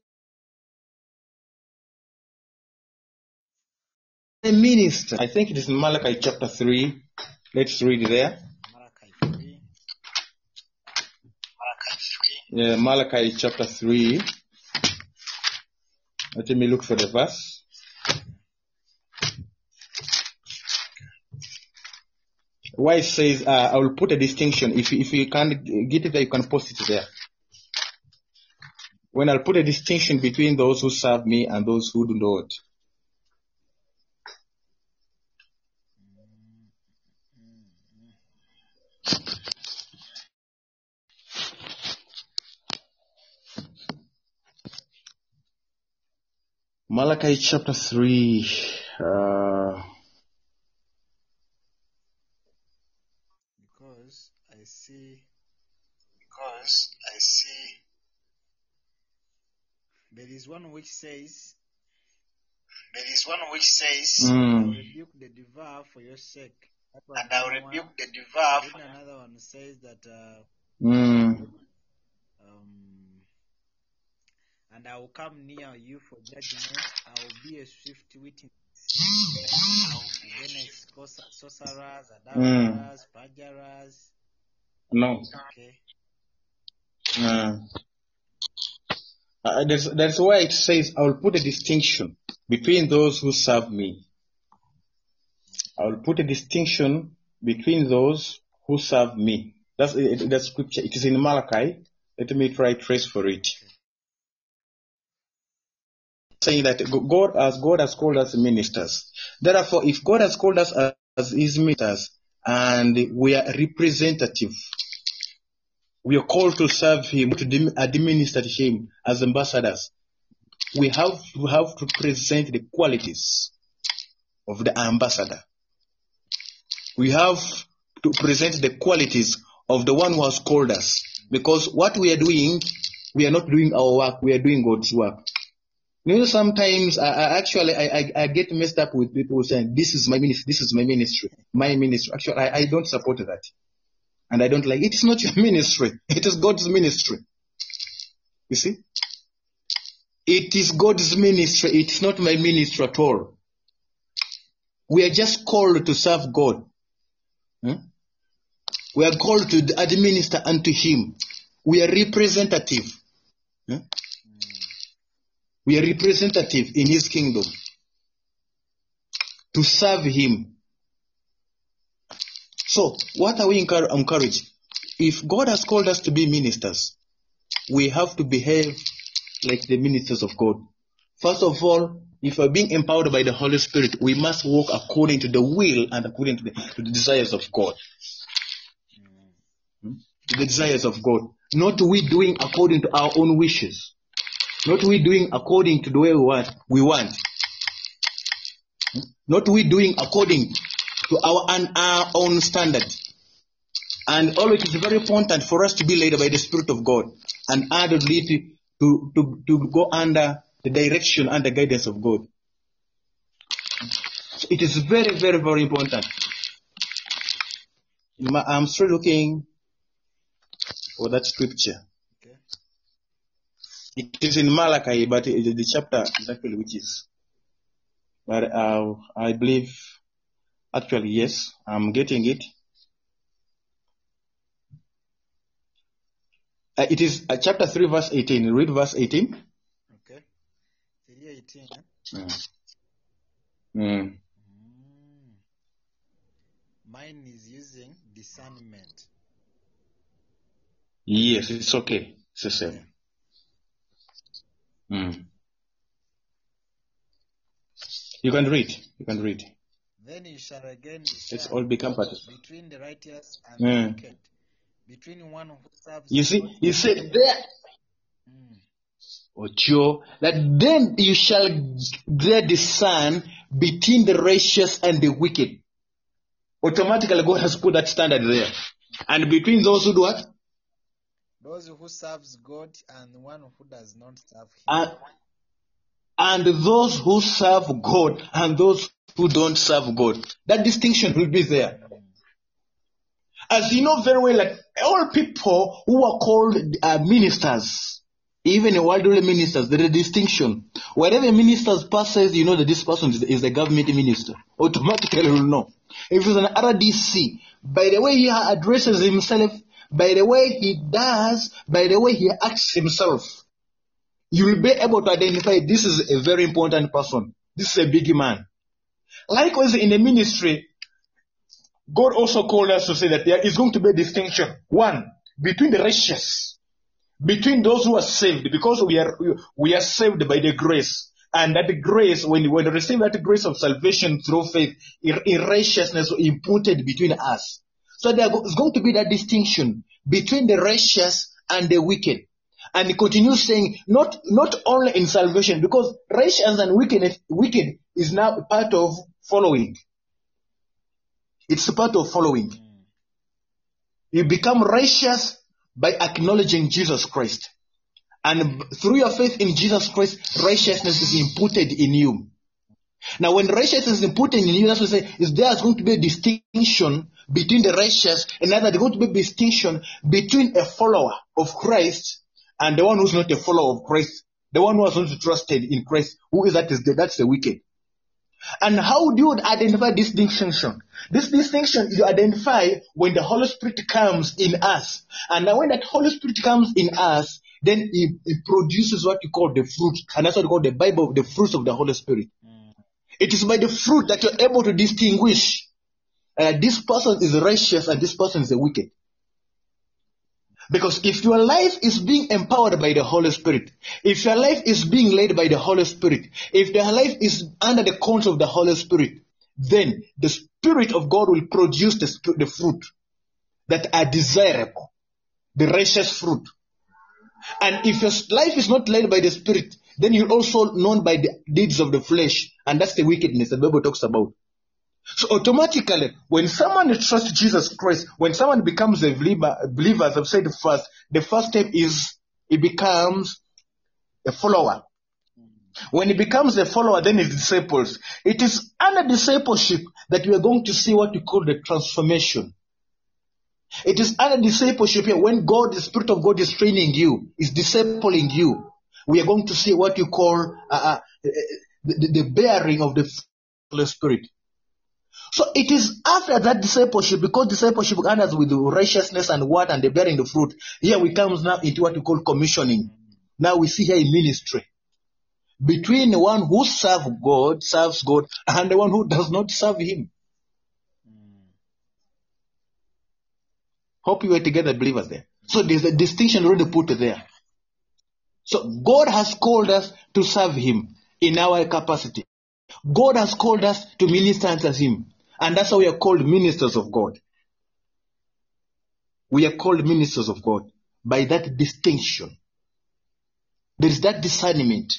a minister, I think it is Malachi chapter 3. Let's read there. Malachi 3. Yeah, Malachi chapter 3. Let me look for the verse. Why it says, uh, I will put a distinction. If, if you can't get it there, you can post it there. When I'll put a distinction between those who serve me and those who do not. Malachi chapter 3. Uh, Because I see because I see there is one which says, there is one which says, I will mm, rebuke the devourer for your sake. That and I will one. rebuke the devourer. Then another one says that, uh, mm, um, and I will come near you for judgment. I will be a swift witness against sorcer- sorcerers, adulterers, perjurers. No. Okay. Uh, uh, that's, that's why it says, I will put a distinction between those who serve me. I will put a distinction between those who serve me. That's that scripture. It is in Malachi. Let me try trace for it. Saying that God, as God has called us ministers. Therefore, if God has called us as His ministers, and we are representative. We are called to serve Him, to administer Him as ambassadors. We have to have to present the qualities of the ambassador. We have to present the qualities of the one who has called us. Because what we are doing, we are not doing our work, we are doing God's work. You know, sometimes I, I actually I, I, I get messed up with people saying, "This is my ministry. This is my ministry. My ministry." Actually, I, I don't support that, and I don't like. It. Is not your ministry. It is God's ministry. You see, it is God's ministry. It is not my ministry at all. We are just called to serve God. Hmm? We are called to administer unto Him. We are representative. Hmm? We are representative in His kingdom to serve Him. So, what are we encouraged? If God has called us to be ministers, we have to behave like the ministers of God. First of all, if we're being empowered by the Holy Spirit, we must walk according to the will and according to the, to the desires of God. Hmm? The desires of God. Not we doing according to our own wishes. Not we doing according to the way we want. We want. Not we doing according to our, our own standard. And always it is very important for us to be led by the Spirit of God and utterly to, to, to, to go under the direction and the guidance of God. So it is very, very, very important. I'm still looking for that scripture. It is in Malachi, but it is the chapter exactly which is. But uh, I believe, actually, yes, I'm getting it. Uh, it is uh, chapter 3, verse 18. Read verse 18. Okay. 318. Eh? Mm. Mm. Mm. Mine is using discernment. Yes, it's okay. It's the same. Mm. You can read. You can read. Then you shall again Let's all become part of between the righteous and Mm. the wicked, between one who serves You see, God he said there, Mm. Ocho, that then you shall there discern between the righteous and the wicked. Automatically, God has put that standard there. And between those who do what? Those who serves God and one who does not serve Him. And, and those who serve God and those who don't serve God. That distinction will be there. As you know very well, like all people who are called uh, ministers, even worldly ministers, there is a distinction. Wherever a minister's passes, you know that this person is, is a government minister. Automatically, you know. If it's an RDC, by the way he addresses himself, by the way he does, by the way he acts himself, you will be able to identify this is a very important person. This is a big man. Likewise, in the ministry, God also called us to say that there is going to be a distinction. One, between the righteous, between those who are saved, because we are we are saved by the grace. And that grace, when when we receive that grace of salvation through faith, righteousness was imputed between us. So there is going to be that distinction between the righteous and the wicked. And he continues saying, not not only in salvation, because righteous and wicked, wicked is now part of following. It's part of following. You become righteous by acknowledging Jesus Christ. And through your faith in Jesus Christ, righteousness is imputed in you. Now, when righteousness is imputed in you, that's what I say, is there's going to be a distinction between the righteous, and that there's going to be distinction between a follower of Christ and the one who's not a follower of Christ, the one who has not trusted in Christ, who is that is the, that's the wicked. And how do you identify this distinction? This distinction you identify when the Holy Spirit comes in us. And when that Holy Spirit comes in us, then it, it produces what you call the fruit. And that's what we call the Bible, the fruits of the Holy Spirit. Mm. It is by the fruit that you're able to distinguish uh, this person is righteous and this person is a wicked. Because if your life is being empowered by the Holy Spirit, if your life is being led by the Holy Spirit, if your life is under the control of the Holy Spirit, then the Spirit of God will produce the, the fruit that are desirable, the righteous fruit. And if your life is not led by the Spirit, then you're also known by the deeds of the flesh, and that's the wickedness the Bible talks about. So automatically, when someone trusts Jesus Christ, when someone becomes a believer, as I've said first, the first step is he becomes a follower. When he becomes a follower, then his disciples. It is under discipleship that we are going to see what we call the transformation. It is under discipleship here when God, the Spirit of God, is training you, is discipling you. We are going to see what you call uh, uh, the, the bearing of the Holy Spirit. So it is after that discipleship, because discipleship enters with righteousness and what and the bearing the fruit. Here we comes now into what we call commissioning. Now we see here in ministry between the one who serves God, serves God, and the one who does not serve Him. Hope you were together, believers there. So there's a distinction already put there. So God has called us to serve Him in our capacity. God has called us to minister unto Him. And that's how we are called ministers of God. We are called ministers of God by that distinction. There is that discernment.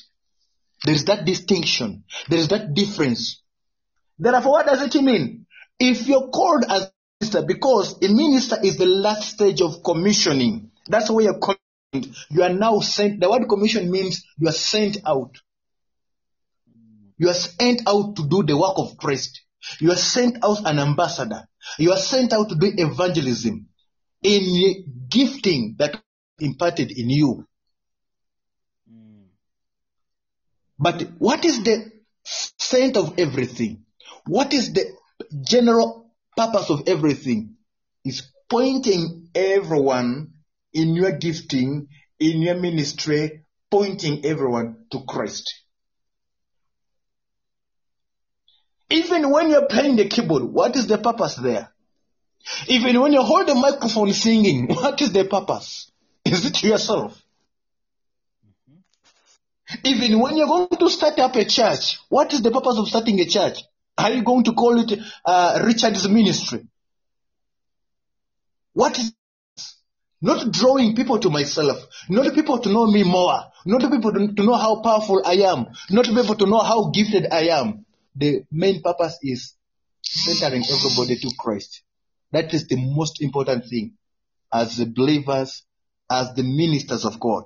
There is that distinction. There is that difference. Therefore, what does it mean? If you're called as minister, because a minister is the last stage of commissioning. That's where you're commissioned. You are now sent. The word commission means you are sent out. You are sent out to do the work of Christ. You are sent out an ambassador. You are sent out to do evangelism in gifting that imparted in you. But what is the scent of everything? What is the general purpose of everything? Is pointing everyone in your gifting, in your ministry, pointing everyone to Christ. Even when you're playing the keyboard, what is the purpose there? Even when you hold the microphone singing, what is the purpose? Is it yourself? Even when you're going to start up a church, what is the purpose of starting a church? Are you going to call it uh, Richard's ministry? What is not drawing people to myself, not people to know me more, not people to to know how powerful I am, not people to know how gifted I am. The main purpose is centering everybody to Christ. That is the most important thing as the believers, as the ministers of God.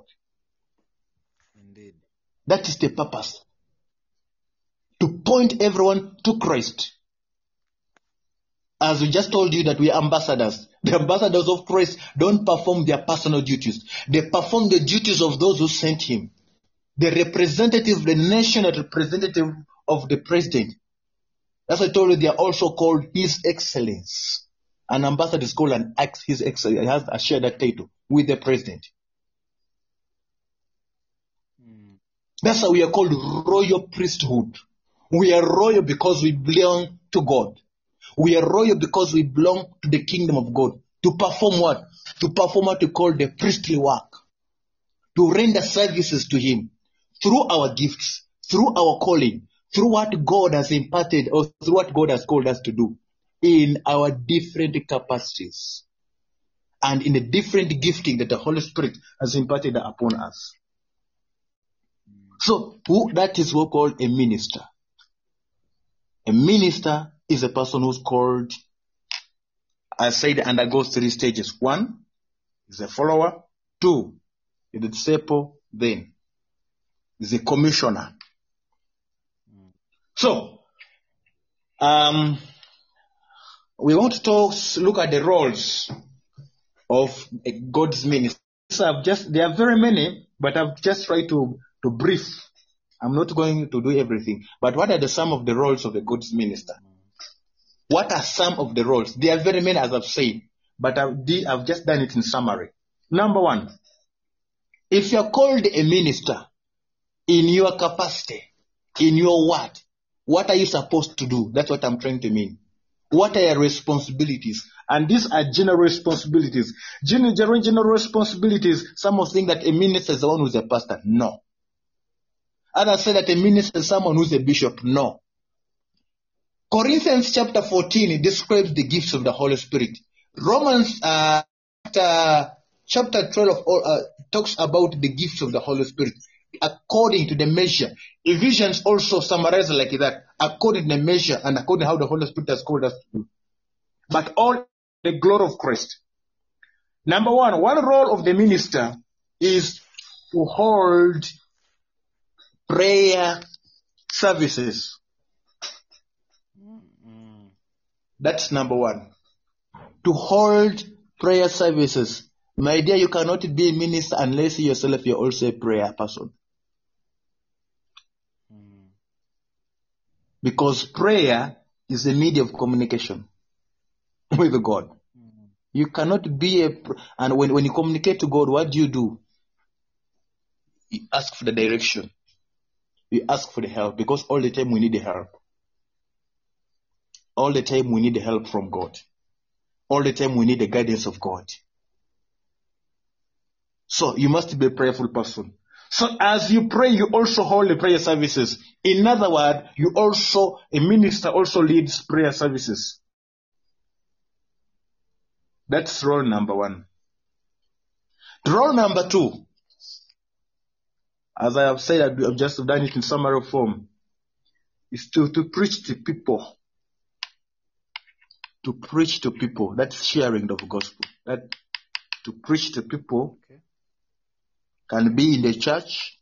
Indeed. That is the purpose. To point everyone to Christ. As we just told you that we are ambassadors. The ambassadors of Christ don't perform their personal duties. They perform the duties of those who sent him. The representative, the national representative of the president. That's why I told you they are also called His Excellence. An ambassador is called an ex, His Excellence. He has a share that title with the president. Hmm. That's how we are called royal priesthood. We are royal because we belong to God. We are royal because we belong to the kingdom of God. To perform what? To perform what we call the priestly work. To render services to Him through our gifts, through our calling, through what God has imparted or through what God has called us to do in our different capacities and in the different gifting that the Holy Spirit has imparted upon us. So who, that is what called a minister. A minister is a person who's called, I said, undergoes three stages. One is a follower. Two is a disciple. Then is a commissioner. So, um, we want to talk, look at the roles of God's minister. So just, there are very many, but I've just tried to, to brief. I'm not going to do everything. But what are the some of the roles of a God's minister? What are some of the roles? There are very many, as I've said, but I've, I've just done it in summary. Number one, if you're called a minister in your capacity, in your what, what are you supposed to do? That's what I'm trying to mean. What are your responsibilities? And these are general responsibilities. General, general, general responsibilities, some will think that a minister is the one who's a pastor. No. Others say that a minister is someone who's a bishop. No. Corinthians chapter 14 describes the gifts of the Holy Spirit. Romans uh, chapter, chapter 12 uh, talks about the gifts of the Holy Spirit according to the measure. Ephesians also summarizes like that, according to the measure and according to how the Holy Spirit has called us to do. But all the glory of Christ. Number one, one role of the minister is to hold prayer services. That's number one. To hold prayer services. My dear, you cannot be a minister unless you yourself you're also a prayer person. Because prayer is a media of communication with God. You cannot be a, and when, when you communicate to God, what do you do? You ask for the direction. You ask for the help because all the time we need the help. All the time we need the help from God. All the time we need the guidance of God. So you must be a prayerful person. So as you pray, you also hold the prayer services. In other words, you also, a minister also leads prayer services. That's role number one. Role number two, as I have said, I've just done it in summary form, is to, to preach to people. To preach to people. That's sharing of gospel. That to preach to people Okay. Can be in the church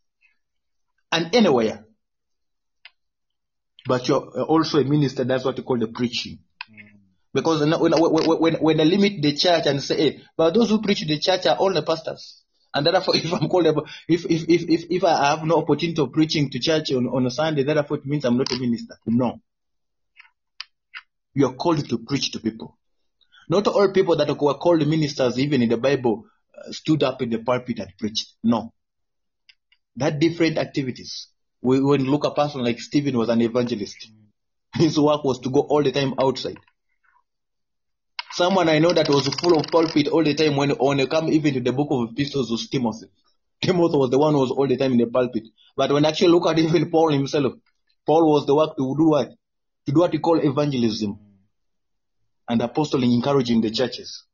and anywhere. But you're also a minister, that's what you call the preaching. Because when, when, when, I limit the church and say, hey, but those who preach the church are all the pastors. And therefore, if I'm called, if, if, if, if, if I have no opportunity of preaching to church on, on a Sunday, therefore it means I'm not a minister. No. You are called to preach to people. Not all people that were called ministers, even in the Bible, Uh, stood up in the pulpit and preached. No. That different activities. We, when look a person like Stephen was an evangelist. His work was to go all the time outside. Someone I know that was full of pulpit all the time when, when you come even to the book of epistles was Timothy. Timothy was the one who was all the time in the pulpit. But when actually look at even Paul himself, Paul was the work to do what? To do what he called evangelism and apostling, encouraging the churches.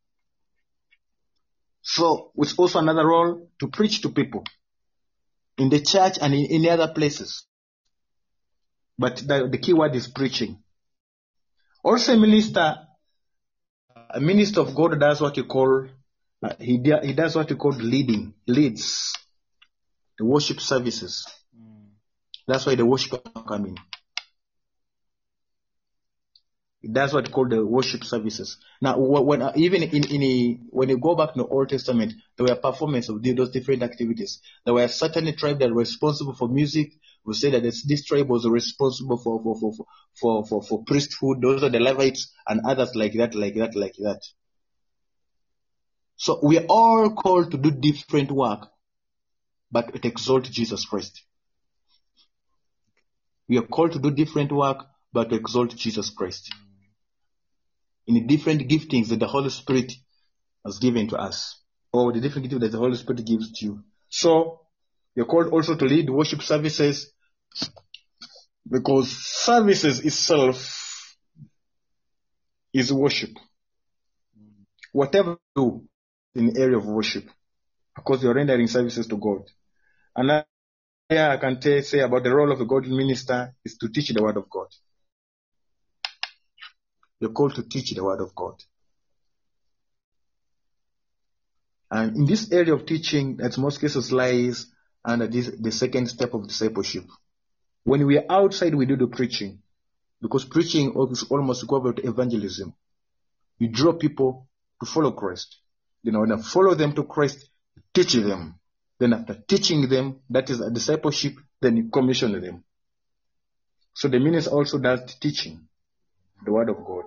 So it's also another role to preach to people in the church and in, in other places. But the, the key word is preaching. Also, a minister, a minister of God does what you call, uh, he, he does what you call leading, leads the worship services. That's why the worship come in. That's what called the worship services. Now, when uh, even in in a, when you go back to the Old Testament, there were performance of those different activities. There were certain tribes that were responsible for music. We say that this, this tribe was responsible for for for for for, for, for priesthood. Those are the Levites and others like that, like that, like that. So we are all called to do different work, but it exalt Jesus Christ. We are called to do different work, but to exalt Jesus Christ in the different giftings that the Holy Spirit has given to us, or the different giftings that the Holy Spirit gives to you. So, you're called also to lead worship services because services itself is worship. Whatever you do in the area of worship, because you're rendering services to God. And here I can tell, say about the role of a godly minister is to teach the word of God. You're called to teach the word of God. And in this area of teaching, that most cases lies under this, the second step of discipleship. When we are outside, we do the preaching. Because preaching is almost equivalent to evangelism. You draw people to follow Christ. You know, when follow them to Christ, teach them. Then after teaching them, that is a discipleship, then you commission them. So the minister also does teaching, the word of God.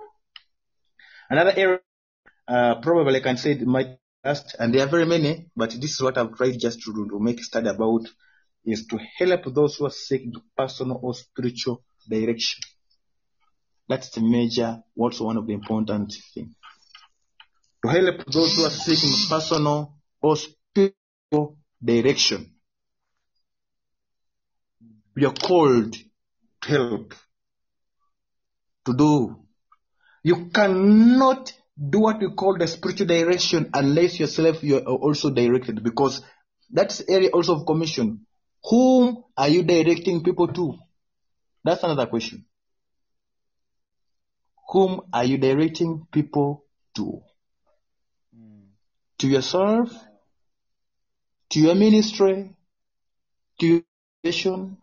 Another area, uh, probably I can say it might last, and there are very many, but this is what I've tried just to, to make a study about, is to help those who are seeking personal or spiritual direction. That's the major, also one of the important things. To help those who are seeking personal or spiritual direction. We are called to help. to do. You cannot do what we call the spiritual direction unless yourself you are also directed because that's area also of commission. Whom are you directing people to? That's another question. Whom are you directing people to? Hmm. To yourself? To your ministry? To your nation?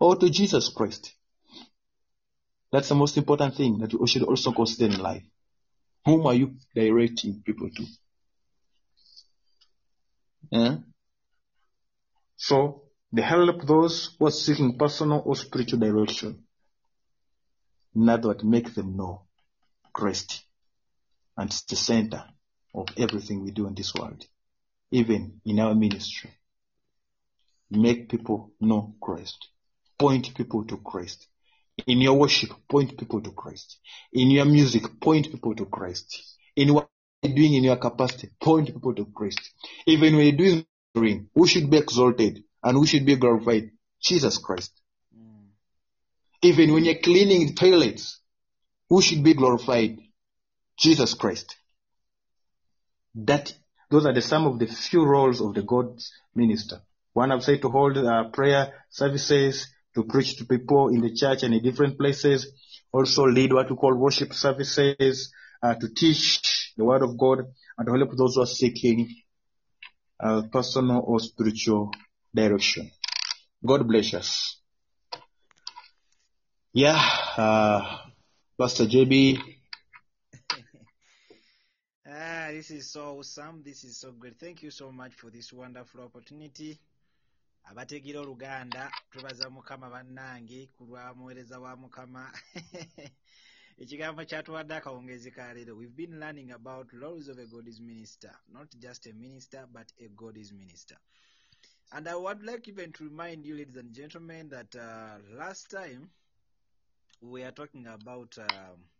Or to Jesus Christ? That's the most important thing that we should also consider in life. Whom are you directing people to? Yeah? So, they help those who are seeking personal or spiritual direction. In other words, make them know Christ. And the center of everything we do in this world. Even in our ministry. Make people know Christ. Point people to Christ. In your worship, point people to Christ. In your music, point people to Christ. In what you're doing in your capacity, point people to Christ. Even when you're doing ring, who should be exalted and who should be glorified? Jesus Christ. Even when you're cleaning toilets, who should be glorified? Jesus Christ. That those are the some of the few roles of the God's minister. One I've said to hold uh, prayer services, to preach to people in the church and in different places. Also lead what we call worship services, uh, to teach the word of God and to help those who are seeking uh, personal or spiritual direction. God bless us. Yeah, uh, Pastor JB, Ah, this is so awesome. This is so great. Thank you so much for this wonderful opportunity. Abategira oluganda twebaza mukama bannange ku lwa wa mukama. Ekigambo kyatuwadde akawungezi ka leero we've been learning about roles of a god's minister not just a minister but a god's minister. And i would like even to remind you ladies and gentlemen that uh, last time we are talking about um,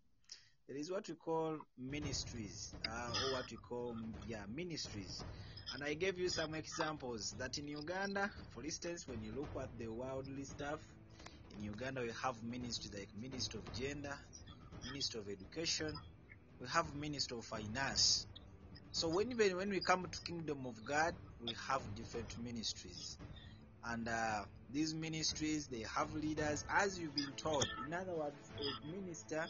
there is what we call ministries uh, or what we call yeah ministries and i gave you some examples that in uganda for instance when you look at the worldly stuff in uganda we have ministries like ministry of gender ministry of education we have ministry of finance. So when even when we come to kingdom of god we have different ministries. And uh, these ministries they have leaders. As you've been told in other words a minister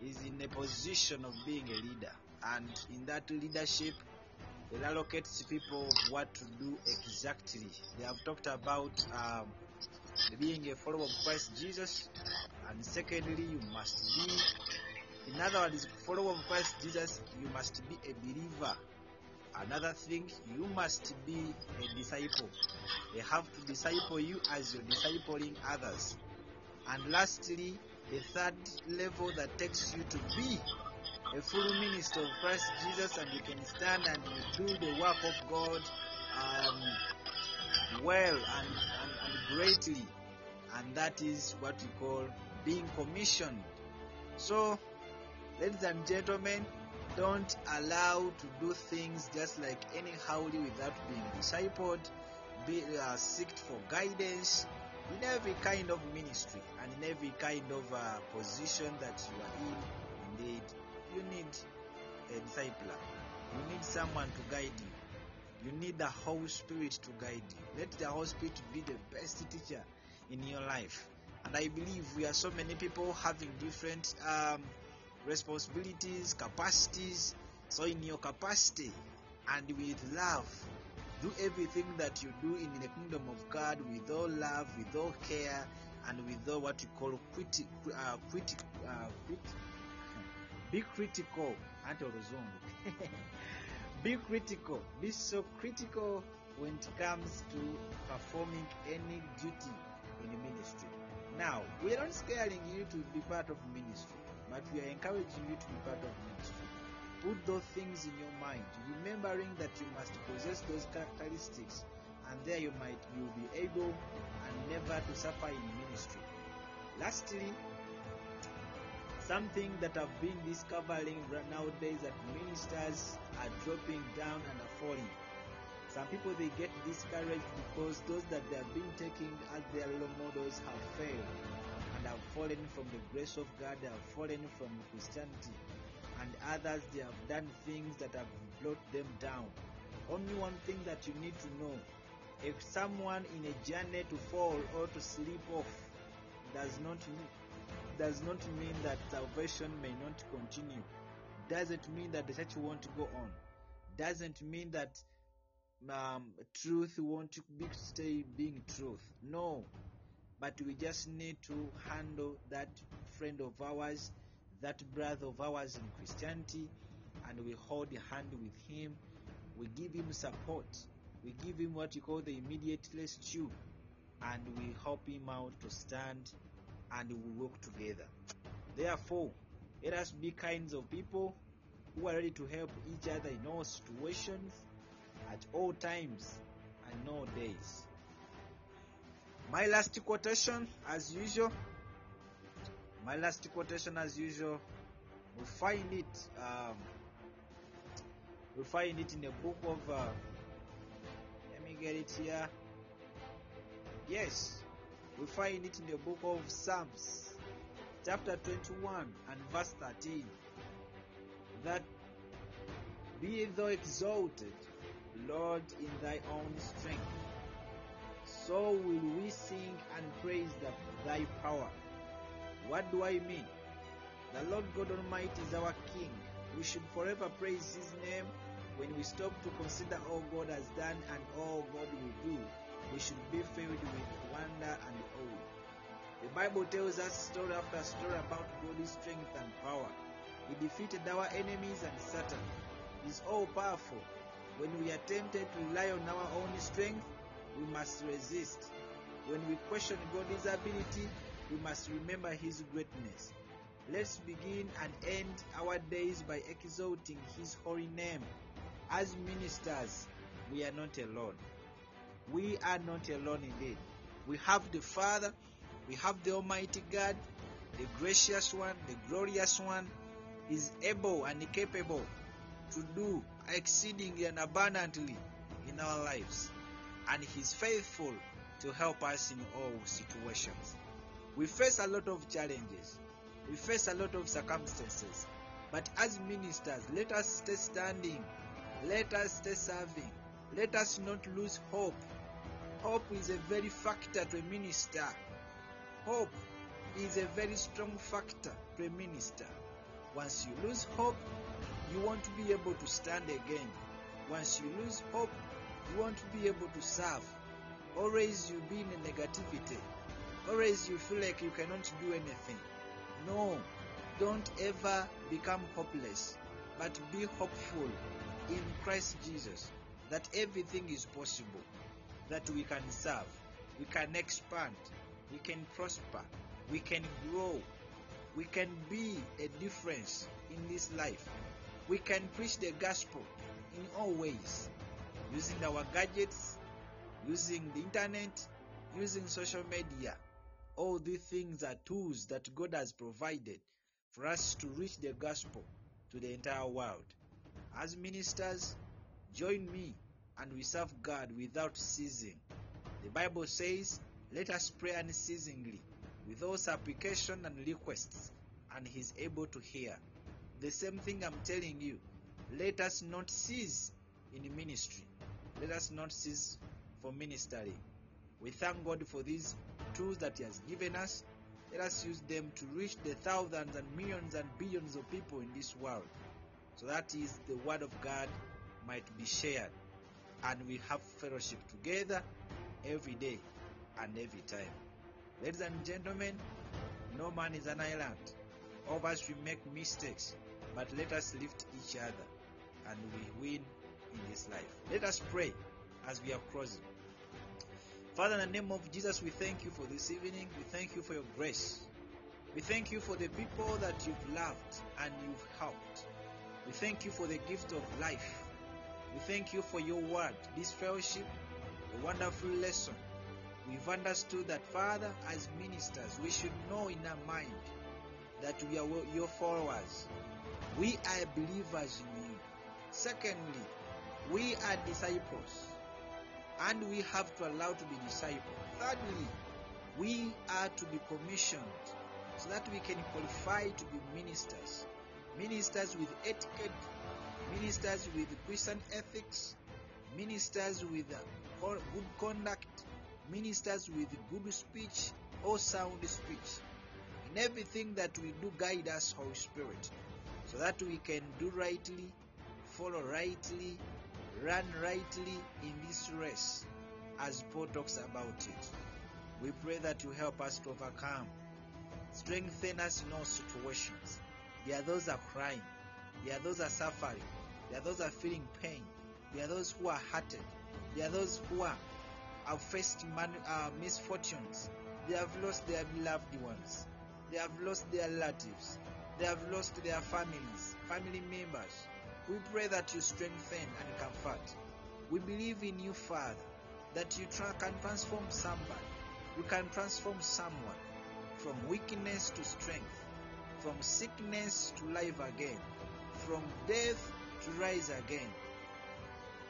is in a position of being a leader. And in that leadership it allocates people what to do exactly. They have talked about um, being a follower of christ jesus and secondly you must be in other words follower of christ jesus you must be a believer. Another thing you must be a disciple. They have to disciple you as you're discipling others. And lastly the third level that takes you to be a full minister of Christ Jesus and you can stand and do the work of God um, well and, and, and greatly. And that is what we call being commissioned. So ladies and gentlemen don't allow to do things just like anyhowly without being discipled be uh, seek for guidance in every kind of ministry and in every kind of uh, position that you are in. Indeed you need a discipler you need someone to guide you. You need the holy spirit to guide you. Let the holy spirit be the best teacher in your life. And i believe we are so many people having different um, responsibilities capacities. So in your capacity and with love do everything that you do in the kingdom of God with all love, with all care, and with all what you call criti- uh, uh, be critical. Ante oluzungu. be critical. Be so critical when it comes to performing any duty in the ministry. Now, we are not scaring you to be part of ministry, but we are encouraging you to be part of ministry put those things in your mind remembering that you must possess those characteristics and there you might you will be able and never to suffer in ministry lastly something that i've been discovering nowadays that ministers are dropping down and are falling Some people they get discouraged because those that they have been taking as their role models have failed and have fallen from the grace of God, they have fallen from Christianity, and others they have done things that have brought them down. Only one thing that you need to know if someone in a journey to fall or to slip off does not does not mean that salvation may not continue. Doesn't mean that the church won't go on. Doesn't mean that um, truth won't be stay being truth. No. But we just need to handle that friend of ours that brother of ours in christianity and we hold hand with him. We give him support. We give him what you call the immediate rescue. And we help him out to stand and we work together. Therefore let us be kinds of people who are ready to help each other in all situations at all times and all days. My last quotation as usual. My last quotation as usual. We find it um, we find it in the book of uh, let me get it here. Yes we find it in the book of psalms chapter 21 and verse 13 that be thou exalted lord in thy own strength so will we sing and praise the, thy power. What do i mean? The lord god almighty is our king. We should forever praise his name when we stop to consider all god has done and all god will do we should be filled with wonder and awe. The bible tells us story after story about god's strength and power. He defeated our enemies and satan. Is all powerful when we are tempted to rely on our own strength we must resist. When we question god's ability we must remember his greatness. Let's begin and end our days by exalting his holy name. As ministers we are not alone we are not alone indeed we have the father we have the almighty god the gracious one the glorious one is able and capable to do exceedingly and abundantly in our lives. And he's faithful to help us in all situations. We face a lot of challenges. We face a lot of circumstances. But as ministers let us stay standing. Let us stay serving. Let us not lose hope hope is a very factor to a minister. Hope is a very strong factor to a minister. Once you lose hope you won't be able to stand again. Once you lose hope you won't be able to serve. Always you be in negativity. Always you feel like you cannot do anything. No don't ever become hopeless but be hopeful in christ jesus that everything is possible that we can serve we can expand we can prosper we can grow we can be a difference in this life. We can preach the gospel in all ways using our gadgets using the internet using social media all these things are tools that god has provided for us to reach the gospel to the entire world. As ministers join me and we serve god without ceasing. The bible says let us pray unceasingly with all supplication and requests and he is able to hear. The same thing i'm telling you. Let us not cease in ministry. Let us not cease for ministering we thank god for these tools that he has given us. Let us use them to reach the thousands and millions and billions of people in this world so that is the word of god might be shared and we have fellowship together every day and every time. Ladies and gentlemen no man is an island. All of us we make mistakes but let us lift each other and we win in this life. Let us pray as we are closing. Father in the name of jesus we thank you for this evening. We thank you for your grace. We thank you for the people that you've loved and you've helped. We thank you for the gift of life we thank you for your word this fellowship a wonderful lesson we've understood that father as ministers we should know in our mind that we are your followers we are believers in you secondly we are disciples and we have to allow to be disciples. Thirdly, we are to be commissioned so that we can qualify to be ministers. Ministers with etiquette, ministers with Christian ethics, ministers with good conduct, ministers with good speech or sound speech. In everything that we do, guide us, Holy Spirit, so that we can do rightly, follow rightly, run rightly in this race, as Paul talks about it. We pray that you help us to overcome. Strengthen us in all situations. There are those are crying. There are those are suffering. There are those who are feeling pain. There are those who are hurted. There are those who are have faced man, uh, misfortunes. They have lost their beloved ones. They have lost their relatives. They have lost their families, family members. We pray that you strengthen and comfort. We believe in you, Father, that you can transform somebody. You can transform someone from weakness to strength, from sickness to life again, from death to rise again,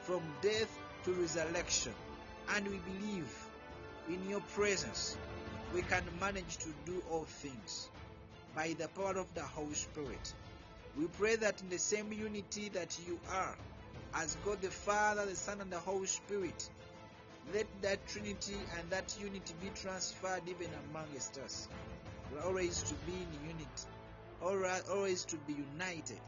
from death to resurrection. And we believe in your presence we can manage to do all things by the power of the Holy Spirit. We pray that in the same unity that you are, as God the Father, the Son, and the Holy Spirit, let that Trinity and that unity be transferred even amongst us. We're always to be in unity, always to be united,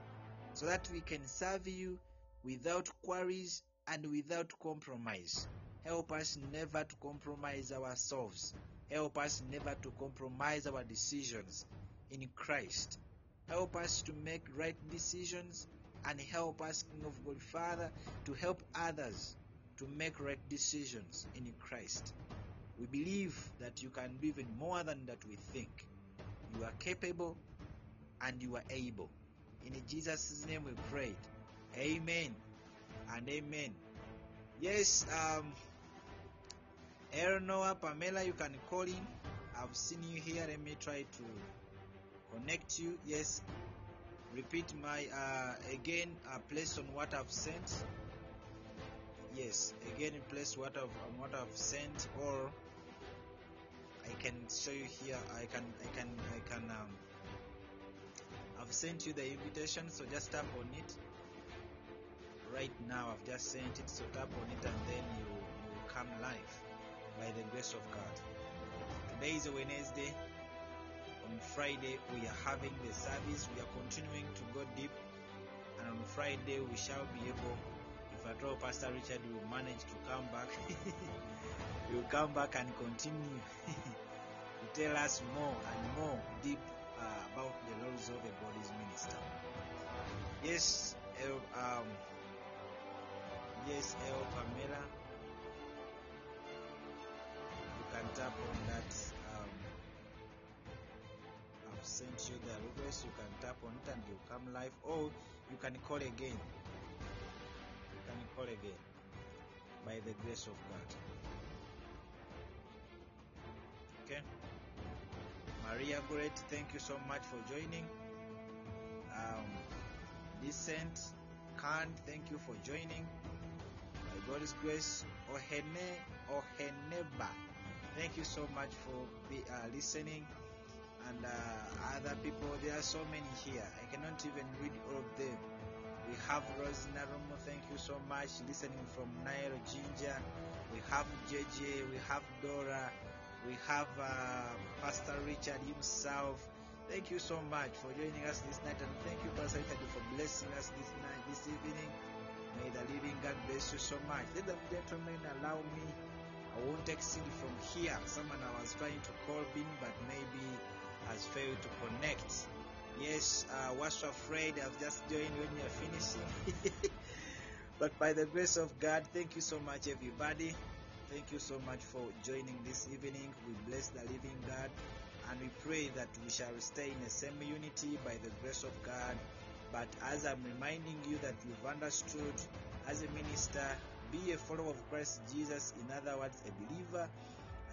so that we can serve you without quarries and without compromise. Help us never to compromise ourselves. Help us never to compromise our decisions in Christ. Help us to make right decisions and help us, King of God Father, to help others to make right decisions in Christ. We believe that you can do even more than that we think. You are capable and you are able. In Jesus' name we prayed. Amen and amen. Yes, um, Noah, Pamela, you can call in. I've seen you here. Let me try to connect you. Yes. Repeat my uh, again. Uh, place on what I've sent. Yes. Again, place what I've what I've sent, or I can show you here. I can. I can. I can. Um, I've sent you the invitation, so just tap on it. Right now, I've just sent it, so tap on it, and then you will come live by the grace of God. Today is a Wednesday. On Friday, we are having the service. We are continuing to go deep. And on Friday, we shall be able, if at all Pastor Richard will manage to come back, he will come back and continue to tell us more and more deep uh, about the Lord's of the Body's minister. Yes, El, um, yes, El Pamela, you can tap on that. Um, I've sent you the address. You can tap on it and you come live, or you can call again. You can call again by the grace of God. Okay. Maria Goret, thank you so much for joining. Um, Decent Khan, thank you for joining. By God's grace, Ohene Oheneba, thank you so much for be, uh, listening. And uh, other people, there are so many here. I cannot even read all of them. We have Rose Narumo, thank you so much, listening from Nile Jinja. We have JJ, we have Dora, we have uh, Pastor Richard himself. Thank you so much for joining us this night, and thank you, Pastor Richard, for blessing us this night, this evening. May the living God bless you so much. Ladies and gentlemen, allow me. I won't exceed from here. Someone I was trying to call in, but maybe has failed to connect. Yes, uh, was afraid. I've just joined when you're finishing. but by the grace of God, thank you so much, everybody. Thank you so much for joining this evening. We bless the living God and we pray that we shall stay in the same unity by the grace of God. But as I'm reminding you that you've understood as a minister, be a follower of Christ Jesus, in other words, a believer.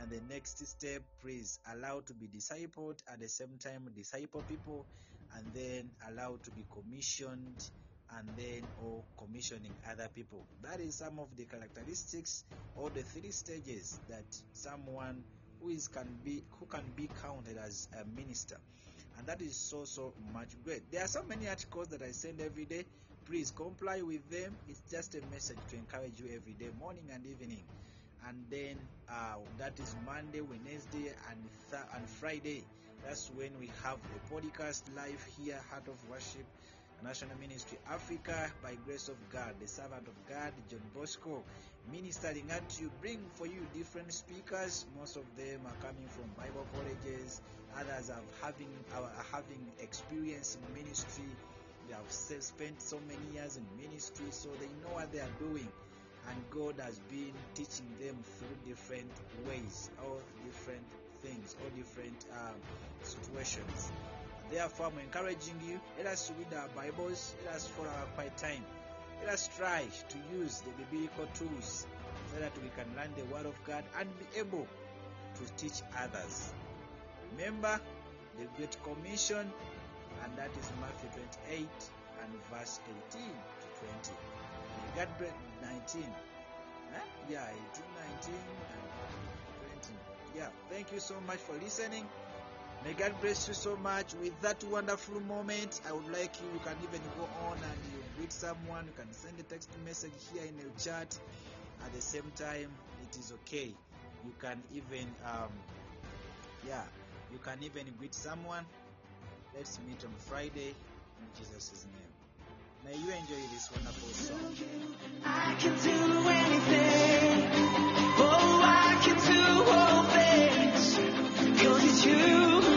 And the next step, please allow to be discipled at the same time, disciple people, and then allow to be commissioned and then or commissioning other people. That is some of the characteristics or the three stages that someone who is can be who can be counted as a minister. And that is so so much great. There are so many articles that I send every day. Please comply with them. It's just a message to encourage you every day, morning and evening. And then uh, that is Monday, Wednesday, and th- and Friday. That's when we have the podcast live here, Heart of Worship, National Ministry Africa, by grace of God, the servant of God, John Bosco, ministering at you, bring for you different speakers. Most of them are coming from Bible colleges. Others are having are having experience in ministry. They have spent so many years in ministry, so they know what they are doing. And God has been teaching them through different ways, or different things, or different um, situations. Therefore, I'm encouraging you, let us read our Bibles, let us follow our quiet time. Let us try to use the biblical tools so that we can learn the Word of God and be able to teach others. Remember the Great Commission, and that is Matthew 28 and verse 18 to 20. May God bless 19. Huh? Yeah, 18, 19, and 20. Yeah, thank you so much for listening. May God bless you so much with that wonderful moment. I would like you, you can even go on and you greet someone. You can send a text message here in the chat. At the same time, it is okay. You can even, um, yeah, you can even greet someone. Let's meet on Friday in Jesus' name. May you enjoy this wonderful song. I can do anything you.